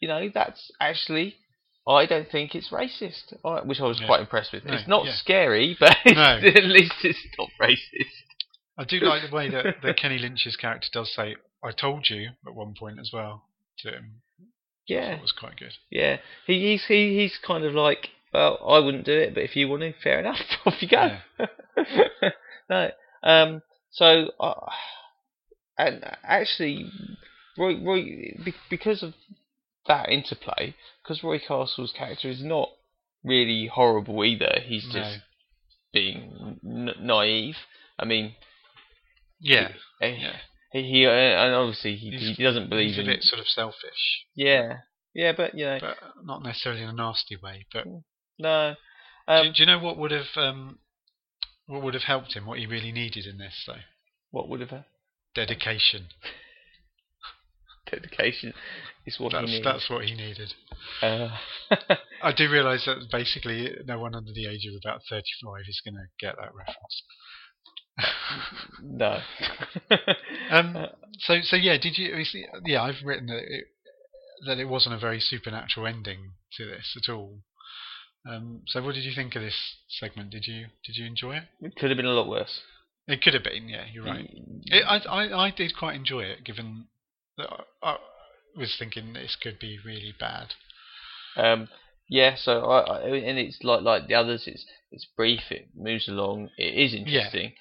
C: you know, that's actually. I don't think it's racist, which I was
D: Yeah.
C: quite impressed with.
D: No,
C: it's not
D: yeah.
C: scary, but
D: No.
C: at least it's not racist.
D: I do like the way that, that Kenny Lynch's character does say "I told you" at one point as well to him.
C: Yeah,
D: thought was quite good.
C: yeah. He, he's he, he's kind of like, well, I wouldn't do it, but if you want to, fair enough. Off you go. no. Um. So, uh, and actually, Roy, Roy, because of that interplay, because Roy Castle's character is not really horrible either. He's
D: No.
C: just being n- naive. I mean,
D: Yeah,
C: eh,
D: yeah.
C: he, he uh, and obviously he,
D: He's-
C: he doesn't believe
D: He's a
C: in.
D: bit sort of selfish,
C: Yeah, yeah, but you know,
D: but not necessarily in a nasty way. But
C: no.
D: do,
C: Um,
D: do you know what would have um, what would have helped him? What he really needed in this, though,
C: what would have happened?
D: dedication.
C: Dedication is what
D: That's
C: he needs.
D: that's what he needed.
C: Uh,
D: I do realise that basically no one under the age of about thirty-five is going to get that reference.
C: No.
D: Um, So, so yeah, did you? Yeah, I've written that it, that it wasn't a very supernatural ending to this at all. Um, so, what did you think of this segment? Did you did you enjoy it?
C: it could have been a lot worse.
D: It could have been. Yeah, you're right. It, I, I I did quite enjoy it, given that I, I was thinking this could be really bad.
C: Um, yeah, so I, I and it's like like the others. It's it's brief. It moves along. It is interesting.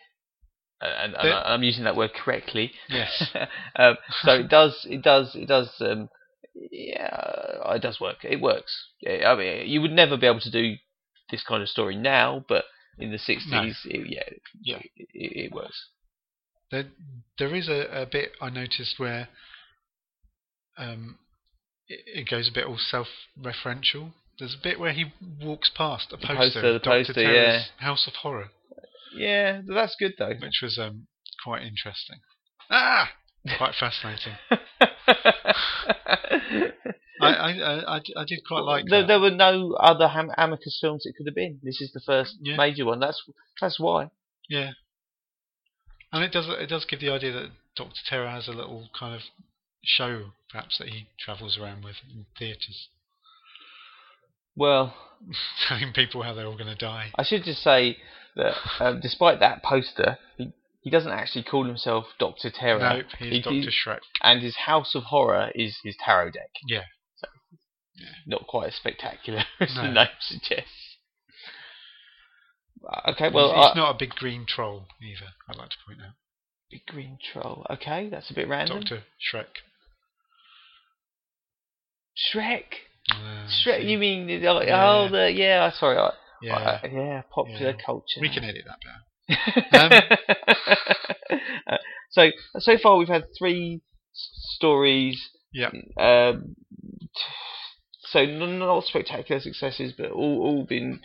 C: And, and, I- I'm using that word correctly.
D: Yes.
C: um, so it does, it does, it does. Um, yeah, it does work. It works. Yeah, I mean, you would never be able to do this kind of story now, but in the '60s, it, yeah,
D: Yeah.
C: it, it, it works.
D: There there is a, a bit I noticed where um it, it goes a bit all self-referential. There's a bit where he walks past a poster,
C: poster, the
D: Dr.
C: poster,
D: Terror's
C: yeah.
D: House of Horror.
C: Yeah, that's good though.
D: which was um, quite interesting. Ah, quite fascinating. I I I did quite like
C: there,
D: that.
C: there were no other Ham- Amicus films it could have been. This is the first
D: Yeah.
C: major one. That's that's why.
D: Yeah, and it does it does give the idea that Doctor Terror has a little kind of show, perhaps that he travels around with in theatres,
C: Well,
D: telling people how they're all going to die.
C: I should just say that um, despite that poster, he, he doesn't actually call himself Doctor Terror.
D: No, he's
C: He-
D: Doctor
C: he-
D: Schreck.
C: and his House of Horror is his tarot deck.
D: Yeah.
C: Not quite as spectacular as
D: No.
C: the name suggests. Uh, Okay, well,
D: he's, he's
C: uh,
D: not a big green troll either. I'd like to point out.
C: big green troll. Okay, that's a bit random.
D: Doctor Shrek.
C: Shrek.
D: Uh,
C: Shrek.
D: see.
C: You mean the, oh,
D: Yeah.
C: the yeah? Sorry, I,
D: Yeah,
C: yeah, popular
D: Yeah.
C: culture.
D: we can edit that down.
C: Uh, so so far we've had three stories.
D: Yeah.
C: Um, so not spectacular successes, but all all been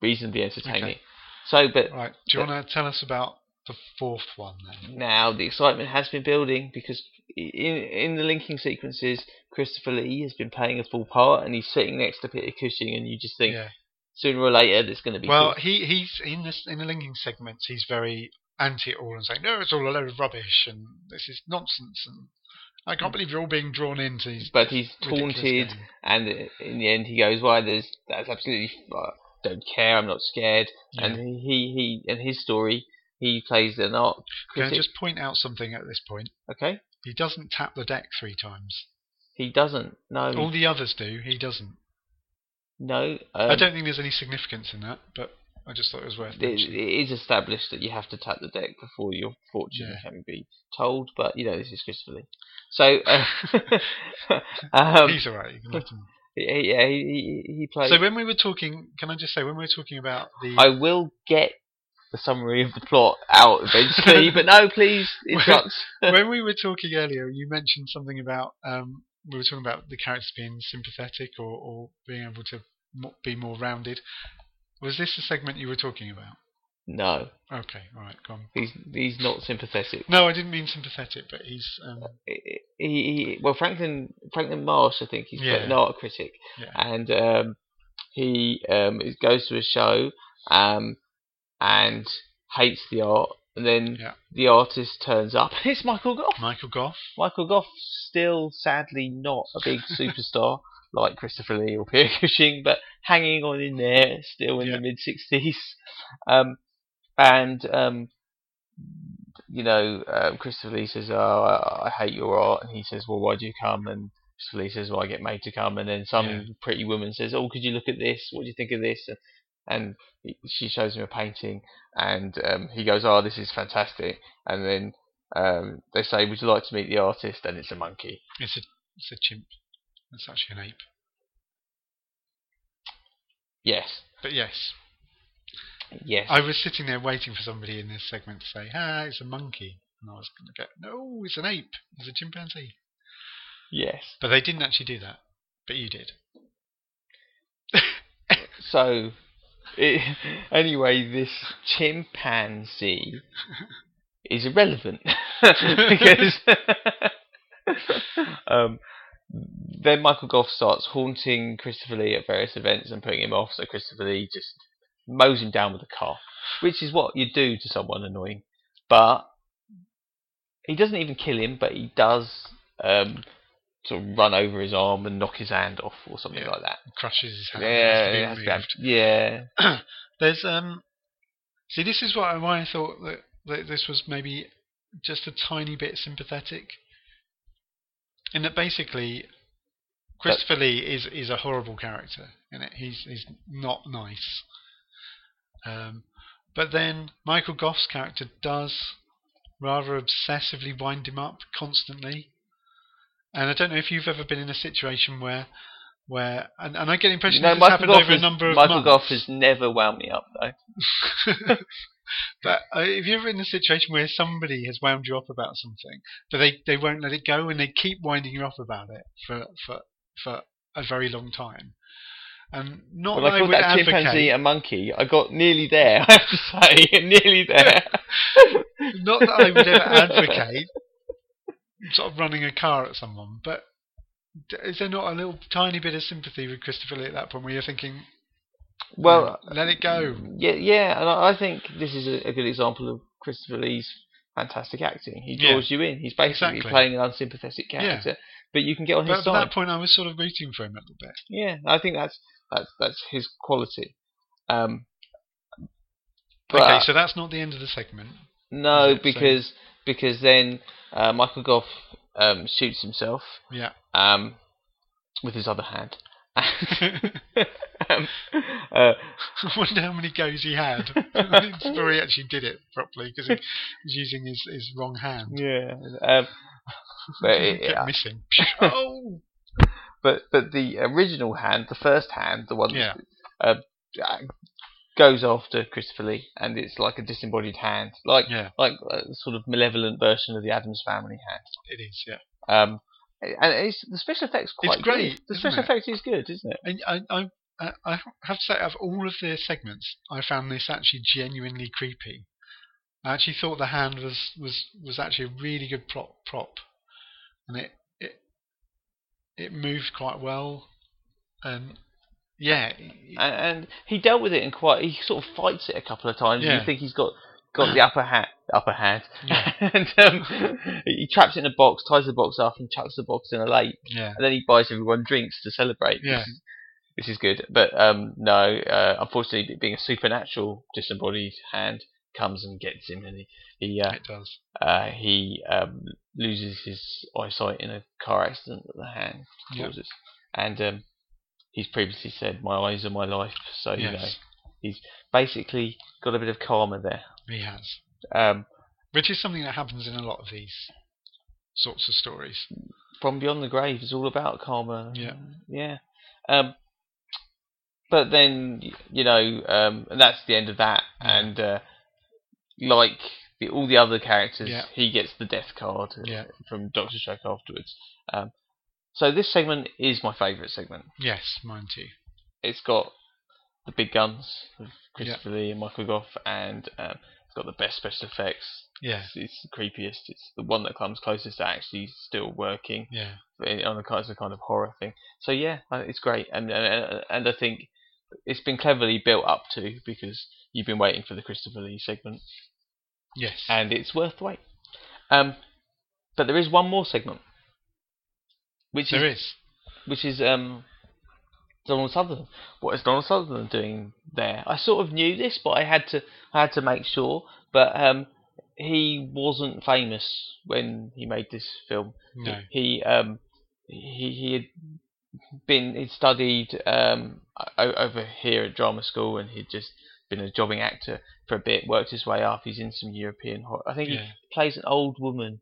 C: reasonably entertaining.
D: Okay.
C: So, but
D: Right. Do you
C: But-
D: want to tell us about the fourth one then?
C: now the excitement has been building because in in the linking sequences, Christopher Lee has been playing a full part, and he's sitting next to Peter Cushing, and you just think
D: Yeah.
C: Sooner or later there's going to be.
D: Well,
C: good.
D: he he's in this in the linking segments. He's very anti it all and saying no, it's all a load of rubbish and this is nonsense and I can't mm. believe you're all being drawn into. These
C: but he's taunted,
D: game."
C: and in the end he goes, "Why? There's that's absolutely I don't care. I'm not scared."
D: Yeah.
C: And he he in his story he plays an art
D: Can I just point out something at this point?
C: Okay,
D: He doesn't tap the deck three times.
C: he doesn't. No,
D: All the others do. He doesn't.
C: No. Um,
D: I don't think there's any significance in that, but I just thought it was worth
C: it,
D: mentioning.
C: it is established that you have to tap the deck before your fortune
D: Yeah.
C: can be told, but you know this is Christopher Lee. So, uh, um,
D: He's all right. You can let him.
C: he- yeah, he, he, he plays.
D: So when we were talking, can I just say when we were talking about the
C: I will get the summary of the plot out eventually, but no, please, it sucks.
D: when we were talking earlier, you mentioned something about um, we were talking about the characters being sympathetic or, or being able to be more rounded. Was this the segment you were talking about?
C: no,
D: Okay, all right, go on.
C: he's he's not sympathetic.
D: No, I didn't mean sympathetic, but he's um,
C: He, he, well, Franklyn Franklyn Marsh, I think he's
D: Yeah.
C: an art critic,
D: yeah,
C: and um, he um, goes to a show um, and hates the art, and then
D: Yeah.
C: the artist turns up. It's Michael Gough.
D: Michael Gough.
C: Michael Gough still, sadly, not a big superstar like Christopher Lee or Pierre Cushing, but hanging on in there, still in
D: Yeah.
C: the mid '60s. Um, and um, you know, um, Christopher Lee says, "Oh, I, I hate your art," and he says, "Well, why do you come?" And Christopher Lee says, "Well, I get made to come." And then some
D: Yeah.
C: pretty woman says, "Oh, could you look at this? What do you think of this?" And, and she shows him a painting, and um, he goes, "Oh, this is fantastic." And then um, they say, "Would you like to meet the artist?" And it's a monkey.
D: It's a it's a chimp. It's actually an ape.
C: Yes,
D: But yes,
C: yes.
D: I was sitting there waiting for somebody in this segment to say, "Ah, it's a monkey," and I was going to go, "No, it's an ape. It's a chimpanzee."
C: Yes.
D: But they didn't actually do that. But you did.
C: So, it, anyway, this chimpanzee is irrelevant because um, then Michael Gough starts haunting Christopher Lee at various events and putting him off. So Christopher Lee just mows him down with a car, which is what you do to someone annoying. But he doesn't even kill him, but he does um, sort of run over his arm and knock his hand off or something
D: Yeah.
C: like that.
D: Crushes his hand.
C: Yeah,
D: to
C: to yeah.
D: There's um. See, this is why why I thought that, that this was maybe just a tiny bit sympathetic. In that basically, Christopher Lee is is a horrible character. In it, he's he's not nice. Um, but then Michael Gough's character does rather obsessively wind him up constantly. And I don't know if you've ever been in a situation where, where, and, and I get the impression
C: No,
D: this has
C: Michael
D: happened
C: Gough,
D: over a number of
C: Michael
D: months.
C: Gough has never wound me up though.
D: but uh, if you're ever in a situation where somebody has wound you up about something, but they, they won't let it go and they keep winding you up about it for for for a very long time, and not that
C: I called
D: would
C: that
D: advocate,
C: chimpanzee a monkey, I got nearly there. I have to say, nearly there.
D: not that I would ever advocate sort of running a car at someone, but is there not a little tiny bit of sympathy with Christopher Lee at that point where you're thinking,
C: well,
D: let it go?
C: yeah, yeah, and I think this is a, a good example of Christopher Lee's fantastic acting. He
D: Yeah.
C: draws you in. He's basically
D: Exactly.
C: playing an unsympathetic character, but you can get on
D: But
C: his side.
D: at that point, I was sort of rooting for him a little bit.
C: Yeah, I think that's that's that's his quality. Um,
D: okay, so that's not the end of the segment.
C: No,
D: it? So-
C: because because then uh, Michael Gough um, shoots himself
D: Yeah.
C: um, with his other hand. um, uh,
D: I wonder how many goes he had before he actually did it properly because he was using his, his wrong hand.
C: yeah, um, but, it, yeah,
D: missing. oh,
C: but but the original hand, the first hand, the one
D: Yeah.
C: uh, uh, goes after Christopher Lee, and it's like a disembodied hand, like
D: yeah,
C: like a sort of malevolent version of the Addams Family hand.
D: it is. Yeah,
C: Um, and it's, the special effects quite
D: great,
C: Good. The special
D: it?
C: effect is good, isn't it?
D: and I, I uh, I have to say, of all of the segments, I found this actually genuinely creepy. I actually thought the hand was was was actually a really good prop prop, and it it it moved quite well, and yeah,
C: and, and he dealt with it in quite. He sort of fights it a couple of times.
D: Yeah.
C: You think he's got got the upper hand, upper hand,
D: Yeah.
C: and um, he traps it in a box, ties the box up, and chucks the box in a lake,
D: yeah,
C: and then he buys everyone drinks to celebrate.
D: Yeah.
C: Is, which is good, but um, no, uh, unfortunately, being a supernatural disembodied hand comes and gets him, and he he uh,
D: it does.
C: uh, he um, loses his eyesight in a car accident that the hand causes, and um, he's previously said, "My eyes are my life." So you know,
D: Yes,
C: he's basically got a bit of karma there.
D: he has,
C: Um,
D: which is something that happens in a lot of these sorts of stories.
C: from beyond the grave is all about karma.
D: Yeah.
C: yeah. Um, but then you know, um, and that's the end of that.
D: Yeah.
C: And uh, like the, all the other characters,
D: Yeah.
C: he gets the death card uh,
D: Yeah.
C: from Doctor Strange afterwards. Um, so this segment is my favourite segment.
D: Yes, mine too.
C: It's got the big guns of
D: Yeah.
C: Christopher Lee and Michael Gough, and um, it's got the best special effects.
D: Yeah,
C: It's, it's the creepiest. It's the one that comes closest to actually still working
D: yeah,
C: on a kind of horror thing. So yeah, it's great, and and, and I think it's been cleverly built up to because you've been waiting for the Christopher Lee segment,
D: yes.
C: and it's worth the wait. Um, but there is one more segment, which
D: there
C: is,
D: is.
C: which is um Donald Sutherland. What is Donald Sutherland doing there? I sort of knew this, but I had to I had to make sure. But um, he wasn't famous when he made this film.
D: No.
C: He um he he had been he'd studied um o- over here at drama school and he'd just been a jobbing actor for a bit. Worked his way up. He's in some European horror. I think
D: Yeah.
C: he plays an old woman.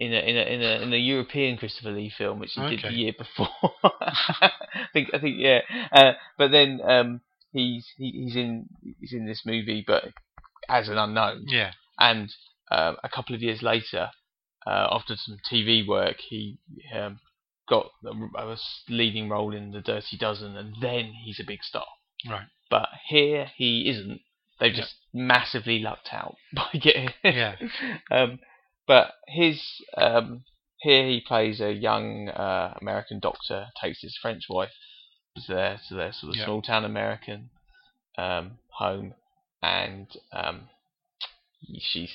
C: In a, in a in a in a European Christopher Lee film, which he did the year before. I think I think yeah. Uh, but then um, he's he, he's in he's in this movie, but as an unknown
D: Yeah.
C: and um, a couple of years later, uh, after some TV work, he um, got a, a leading role in The Dirty Dozen, and then he's a big star.
D: Right.
C: But here he isn't. They've
D: Yeah.
C: just massively lucked out by getting.
D: Yeah.
C: um, but his um, here he plays a young uh, American doctor, takes his French wife to their to their sort of
D: Yeah.
C: small town American um, home, and um, she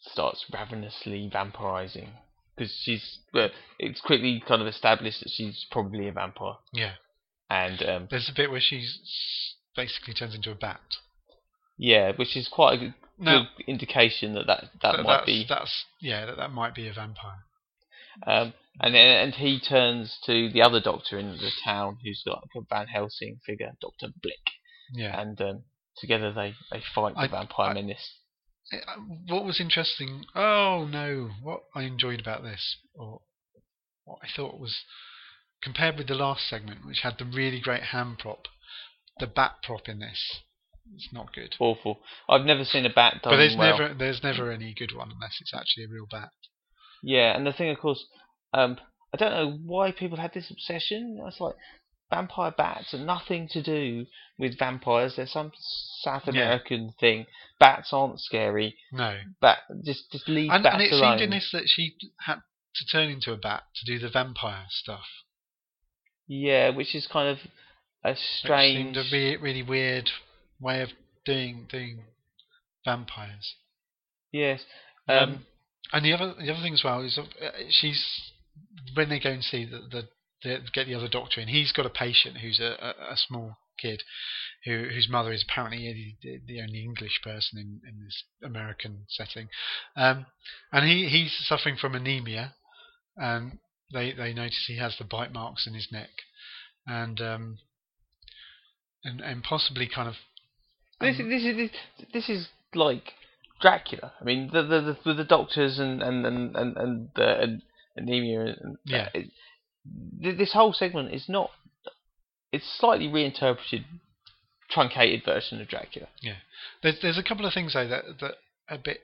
C: starts ravenously vampirizing because she's well, it's quickly kind of established that she's probably a vampire,
D: Yeah.
C: and um,
D: There's a bit where she basically turns into a bat.
C: yeah, which is quite a good,
D: Now,
C: good indication that that, that
D: th-
C: might be
D: that's yeah, that, that might be a vampire.
C: Um, and and he turns to the other doctor in the town, who's got like a Van Helsing figure, Doctor Blick,
D: Yeah.
C: and um, together they, they fight the
D: I-
C: vampire
D: I-
C: menace.
D: What was interesting? Oh no! What I enjoyed about this, or what I thought was, compared with the last segment, which had the really great hand prop, the bat prop in this, it's not good.
C: Awful. I've never seen a bat done
D: But there's
C: well.
D: never there's never any good one unless it's actually a real bat.
C: Yeah, and the thing, of course, um, I don't know why people had this obsession. It's like vampire bats are nothing to do with vampires. They're some South
D: Yeah.
C: American thing. Bats aren't scary.
D: No.
C: Bat just just leave
D: And,
C: bats
D: and it
C: alone.
D: seemed in this that she had to turn into a bat to do the vampire stuff.
C: Yeah, which is kind of a
D: Which
C: strange.
D: seemed a re- really weird way of doing doing vampires.
C: Yes.
D: Um,
C: Um,
D: and the other the other thing as well is uh, she's when they go and see the, the, the get the other doctor in, he's got a patient who's a, a, a small kid who whose mother is apparently the, the only English person in, in this American setting, um, and he he's suffering from anemia, and they they notice he has the bite marks in his neck, and um, and and possibly kind of
C: This,
D: um,
C: this is this, this is like Dracula. I mean, the the the, with the doctors and and and and, and the anemia and
D: Yeah.
C: it, th- this whole segment is not. It's slightly reinterpreted, truncated version of Dracula.
D: There's there's a couple of things though that that a bit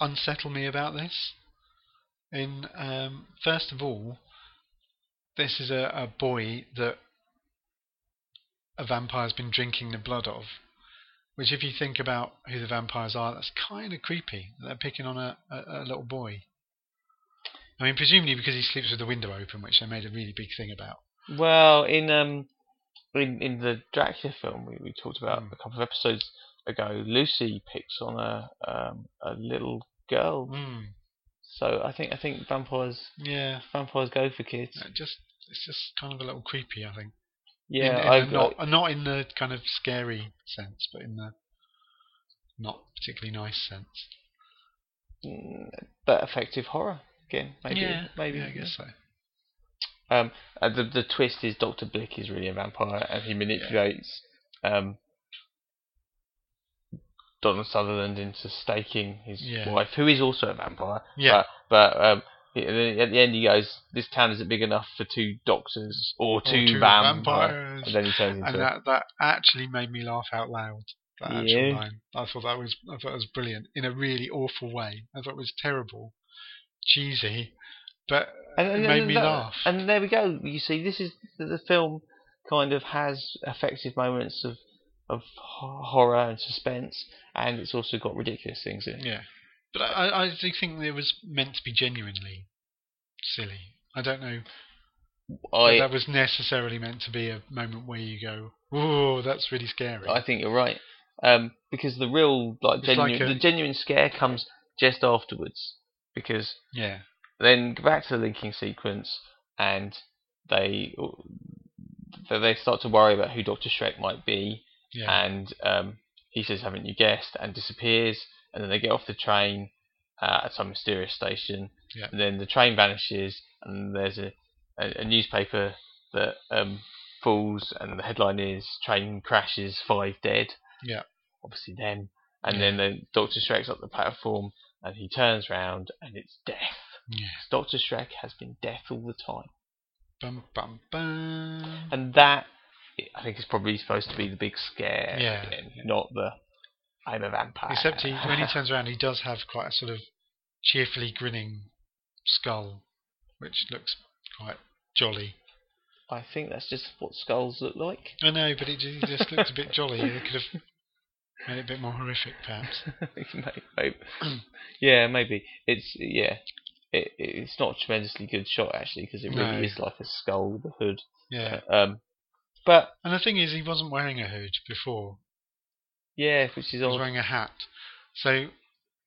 D: unsettle me about this. In um, first of all, this is a, a boy that a vampire's been drinking the blood of. Which, if you think about who the vampires are, that's kind of creepy. They're picking on a, a, a little boy. I mean, presumably because he sleeps with the window open, which they made a really big thing about.
C: Well, in um, in in the Dracula film we, we talked about
D: Mm.
C: a couple of episodes ago, Lucy picks on a um a little girl.
D: Mm,
C: So I think I think vampires
D: yeah,
C: vampires go for kids.
D: it just it's just kind of a little creepy. I think.
C: Yeah,
D: in, in not not in the kind of scary sense, but in the not particularly nice sense.
C: mm, but effective horror again. Maybe
D: yeah,
C: maybe
D: yeah, I guess so.
C: Um, the the twist is Doctor Blick is really a vampire, and he manipulates um, Donald Sutherland into staking his
D: Yeah.
C: wife, who is also a vampire.
D: Yeah.
C: But, but um, he- and then at the end he goes, "This town isn't big enough for two doctors or two,
D: two
C: vampires."
D: vampires.
C: And then he turns into.
D: and that that actually made me laugh out loud. That actual
C: Yeah.
D: line. I thought that was I thought it was brilliant in a really awful way. I thought it was terrible, cheesy, but
C: and,
D: it made
C: and
D: me
C: that-
D: laugh.
C: And there we go. You see, this is the, the film kind of has effective moments of of horror and suspense, and it's also got ridiculous things in it.
D: yeah, but I I do think it was meant to be genuinely silly. I don't know
C: I
D: that was necessarily meant to be a moment where you go, "Oh, that's really scary."
C: I think you're right. Um, because the real like genuine
D: like a-
C: the genuine scare comes just afterwards. Because
D: yeah,
C: then go back to the linking sequence and they they start to worry about who Doctor Schreck might be
D: yeah,
C: and um, he says, "Haven't you guessed?" and disappears. And then they get off the train uh, at some mysterious station.
D: Yeah.
C: And then the train vanishes, and there's a, a, a newspaper that um, falls, and the headline is "Train crashes, five dead."
D: Yeah.
C: Obviously them. And then the Doctor Schreck's up the platform, and he turns round, and it's death.
D: yeah.
C: Doctor Schreck has been death all the time,
D: Bum bum bum.
C: and that I think is probably supposed to be the big scare,
D: Yeah,
C: again,
D: yeah.
C: not the I'm a vampire.
D: Except he, when he turns around, he does have quite a sort of cheerfully grinning skull, which looks quite jolly.
C: I think that's just what skulls look like.
D: I know, but it ju- it just looks a bit jolly. They could have made it a bit more horrific, perhaps.
C: maybe, maybe. yeah, maybe it's yeah. It, it's not a tremendously good shot actually because it really
D: No.
C: is like a skull with a hood.
D: Yeah.
C: Um, but
D: And the thing is, he wasn't wearing a hood before.
C: yeah, which is
D: He was
C: odd.
D: wearing a hat. So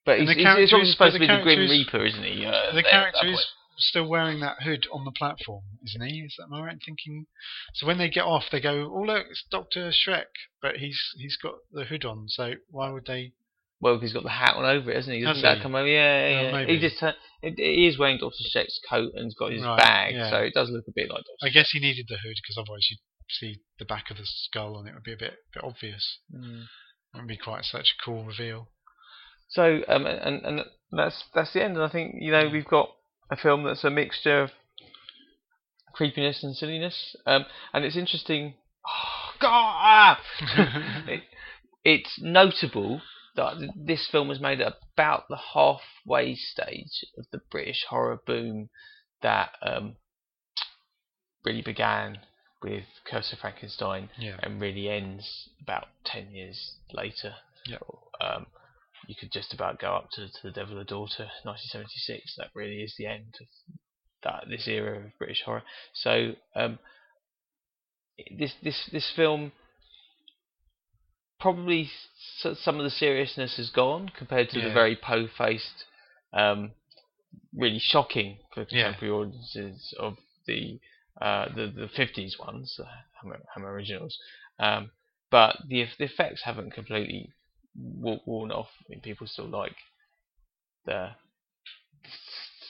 C: But he's,
D: the
C: he's, he's supposed to be
D: the
C: Grim Reaper, isn't he? Uh,
D: the character is. Still wearing that hood on the platform, isn't he? Is that am I right in thinking? So when they get off, they go, "Oh look, it's Doctor Schreck," but he's he's got the hood on. So why would they?
C: Well, he's got the hat on over it, hasn't he? Doesn't that come over? Yeah, yeah. Yeah. He just he is wearing Doctor Schreck's coat and he's got his
D: Right,
C: bag,
D: yeah.
C: so it does look a bit like Doctor.
D: I guess he needed the hood because otherwise you'd see the back of the skull and it would be a bit bit obvious.
C: Mm.
D: It wouldn't be quite such a cool reveal.
C: So, um, and and that's that's the end. And I think you know we've got a film that's a mixture of creepiness and silliness. Um, and it's interesting. Oh God! Ah! it, it's notable that this film was made at about the halfway stage of the British horror boom that um, really began with Curse of Frankenstein
D: yeah,
C: and really ends about 10 years later.
D: Yep.
C: Um, you could just about go up to, to The Devil a Daughter, 1976. That really is the end of that this era of British horror. So um, this this this film probably some of the seriousness has gone compared to the very po-faced, um, really shocking for
D: Yeah.
C: contemporary audiences of the uh, the the 50s ones, uh, Hammer, Hammer originals. Um, but the, the effects haven't completely worn off. I mean, people still like the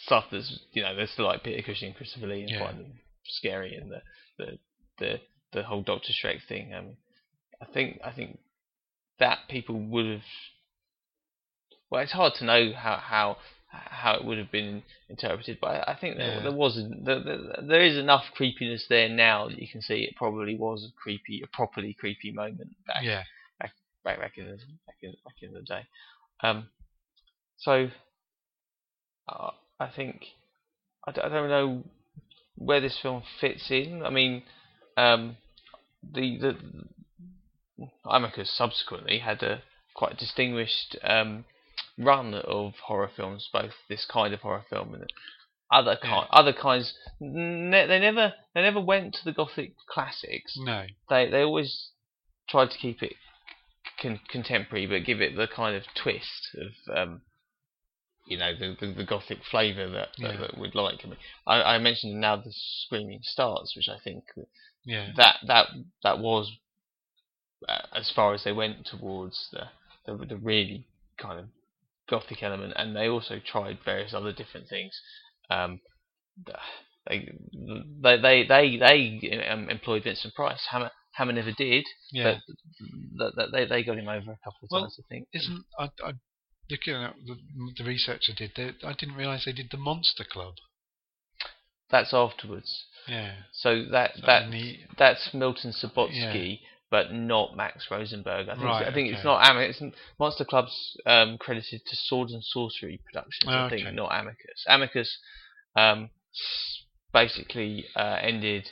C: stuff that's you know they still like Peter Cushing and Christopher Lee and
D: Yeah.
C: find them scary and the the the, the whole Doctor Schreck thing. Um, I think I think that people would have. Well, it's hard to know how how how it would have been interpreted, but I, I think there,
D: Yeah.
C: there was there, there, there is enough creepiness there now that you can see it probably was a creepy, a properly creepy moment back
D: yeah,
C: back back in the back in, back in the day. Um, so uh, I think I, d- I don't know where this film fits in. I mean, um, the the Amicus subsequently had a quite distinguished um, run of horror films, both this kind of horror film and other kind, other kinds. Ne- they never they never went to the gothic classics.
D: No.
C: They they always tried to keep it con- contemporary, but give it the kind of twist of um, you know the the, the gothic flavour that, that,
D: Yeah.
C: that we'd like. I, I, mentioned now the Screaming Starts, which I think
D: Yeah.
C: that that that was uh, as far as they went towards the, the the really kind of gothic element, and they also tried various other different things. Um, they they they they, they um, employed Vincent Price. Hammer Hammer never did,
D: Yeah.
C: but th- th- they they got him over a couple of
D: Well,
C: times, I think.
D: Isn't I, I looking at the, the research I did, they, I didn't realise they did the Monster Club.
C: That's afterwards.
D: Yeah.
C: So that that
D: the-
C: that's Milton Subotsky, but not Max Rosenberg. I think
D: Right,
C: I think
D: okay.
C: it's not Amicus. Monster Club's um, credited to Sword and Sorcery Productions. I
D: Oh,
C: think
D: okay.
C: not Amicus. Amicus um, basically uh, ended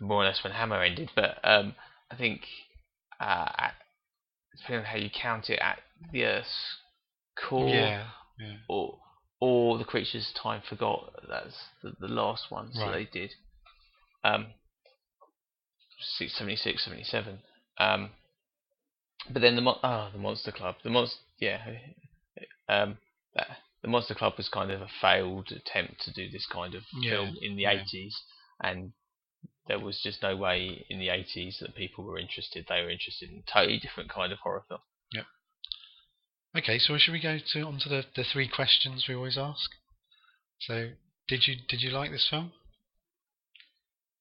C: more or less when Hammer ended, but um, I think uh, at, depending on how you count it, at the Earth's core
D: yeah. Yeah.
C: or or the creatures time forgot. That's the, the last one. So
D: Right.
C: they did. Um, 676, 77. Um, but then the mon- oh, the Monster Club, the monster, yeah, um, that, the Monster Club was kind of a failed attempt to do this kind of
D: Yeah,
C: film in the
D: yeah.
C: 80s, and there was just no way in the 80s that people were interested. They were interested in a totally different kind of horror film.
D: Okay, so should we go to onto the, the three questions we always ask? So, did you did you like this film?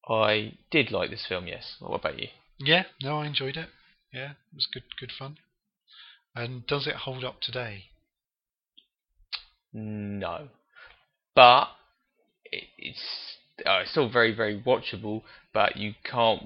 C: I did like this film, yes. What about you?
D: Yeah, no, I enjoyed it. Yeah, it was good good fun. And does it hold up today?
C: No, but it, it's uh, it's still very very watchable. But you can't.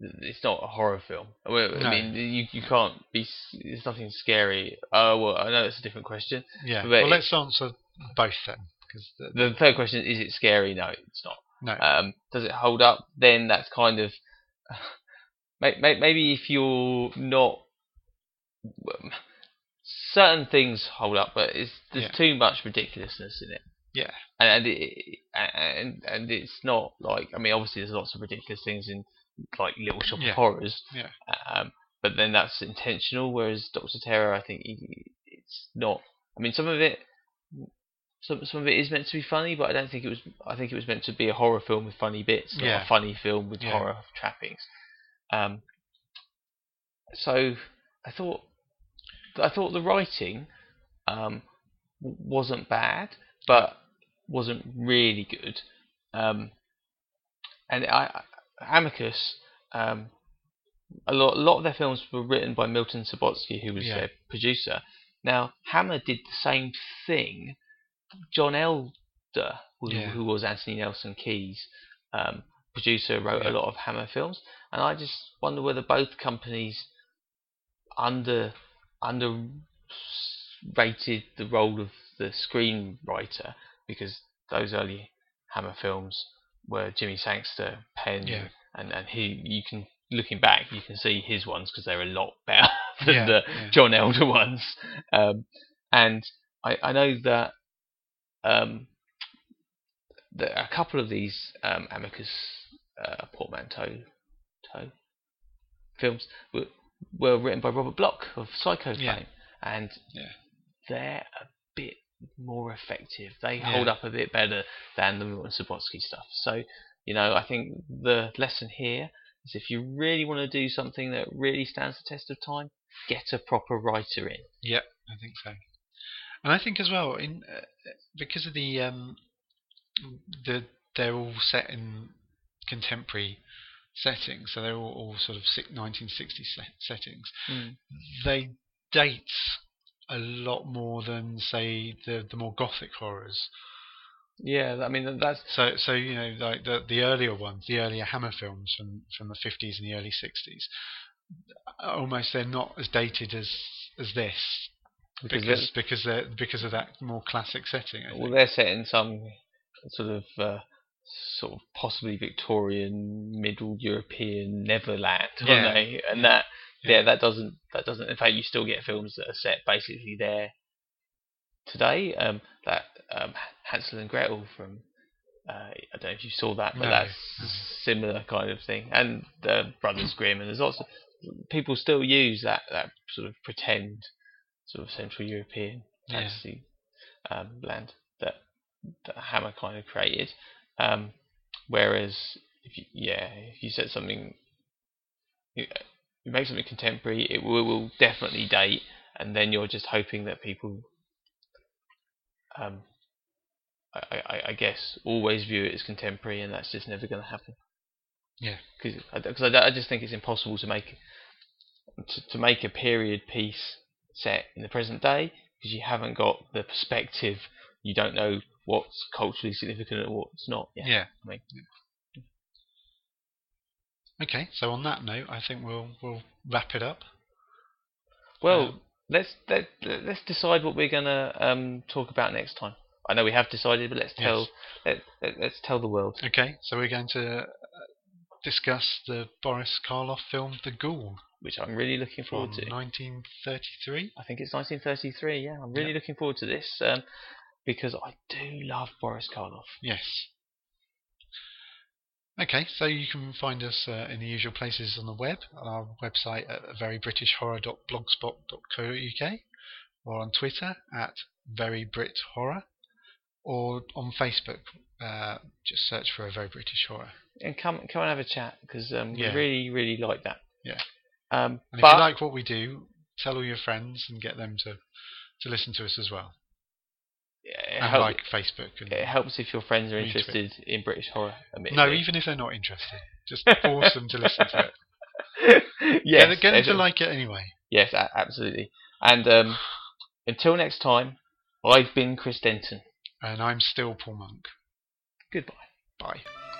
C: it's not a horror film. Well, I
D: No.
C: mean, you you can't be. s- There's nothing scary. Oh well, I know that's a different question.
D: Yeah.
C: But
D: well, let's answer both then, because the,
C: The third question is: It scary? No, it's not.
D: no.
C: Um, does it hold up? Then that's kind of may- may- maybe if you're not certain things hold up, but it's there's
D: Yeah.
C: too much ridiculousness in it,
D: yeah.
C: and and, it, and and it's not like I mean obviously there's lots of ridiculous things in like Little Shop
D: Yeah.
C: of Horrors,
D: Yeah.
C: um, but then that's intentional. Whereas Doctor Terror, I think he, it's not. I mean some of it. Some, some of it is meant to be funny, but I don't think it was. I think it was meant to be a horror film with funny bits, not
D: Yeah.
C: a funny film with
D: Yeah.
C: horror trappings. Um, so I thought, I thought the writing um, w- wasn't bad, but wasn't really good. Um, and I, Amicus, um, a lot, a lot of their films were written by Milton Subotsky, who was
D: Yeah.
C: their producer. Now Hammer did the same thing. John Elder, who,
D: Yeah.
C: who was Anthony Nelson Key's um, producer, wrote
D: Yeah.
C: a lot of Hammer films, and I just wonder whether both companies under under rated the role of the screenwriter because those early Hammer films were Jimmy Sangster, Penn,
D: Yeah.
C: and and he you can looking back you can see his ones because they're a lot better than
D: Yeah,
C: the
D: yeah.
C: John Elder ones, um, and I I know that um, that a couple of these um, Amicus uh, portmanteau films were, were written by Robert Bloch of Psycho fame, and
D: Yeah.
C: they're a more effective. They
D: Yeah.
C: hold up a bit better than the Milton Subotsky stuff. So, you know, I think the lesson here is if you really want to do something that really stands the test of time, get a proper writer in.
D: Yeah, I think so. And I think as well, in uh, because of the um, the they're all set in contemporary settings, so they're all, all sort of si- 1960s set- settings. They date a lot more than say the the more gothic horrors.
C: Yeah, I mean that's
D: So so you know like the the earlier ones, the earlier Hammer films from from the 50s and the early 60s, almost they're not as dated as as this
C: because
D: because because they're because of that more classic setting.
C: Well, they're set in some sort of uh, sort of possibly Victorian, Middle European Neverland,
D: Yeah.
C: aren't they? And that
D: Yeah.
C: yeah. that doesn't that doesn't. In fact, you still get films that are set basically there today. Um, that um, Hansel and Gretel from. Uh, I don't know if you saw that, but
D: No,
C: that's similar kind of thing. And uh, Brothers Grimm, and there's lots of people still use that that sort of pretend sort of Central European
D: Yeah.
C: fantasy um, land that that Hammer kind of created. Um, whereas, if you, yeah, if you said something, you, make something contemporary, it will, will definitely date, and then you're just hoping that people, um, I, I, I guess, always view it as contemporary, and that's just never going to happen.
D: Yeah.
C: Because I, I, I just think it's impossible to make to, to make a period piece set in the present day because you haven't got the perspective. You don't know what's culturally significant and what's not. Yeah.
D: Yeah.
C: I mean,
D: Okay, so on that note, I think we'll we'll wrap it up.
C: Well,
D: Um,
C: let's let, let's decide what we're gonna um, talk about next time. I know we have decided, but let's tell let, let, let's tell the world.
D: Okay, so we're going to uh, discuss the Boris Karloff film The Ghoul
C: which I'm really looking forward to.
D: 1933.
C: I think it's 1933. Yeah, I'm really
D: Yeah.
C: looking forward to this um, because I do love Boris Karloff.
D: Yes. Okay, so you can find us uh, in the usual places on the web, on our website at verybritishhorror.blogspot.co.uk, or on Twitter at verybrithorror, or on Facebook. Uh, just search for a very British horror.
C: And come come and have a chat because um,
D: Yeah.
C: we really really like that.
D: Yeah.
C: Um,
D: And if you like what we do, tell all your friends and get them to, to listen to us as well.
C: It,
D: And like Facebook. And,
C: it helps if your friends are
D: Retweet.
C: interested in British horror.
D: no, even if they're not interested, just force them to listen to it.
C: yes,
D: get, get them to like it anyway.
C: Yes, a- absolutely. And um, until next time, I've been Chris Denton.
D: And I'm still Paul Monk.
C: Goodbye.
D: Bye.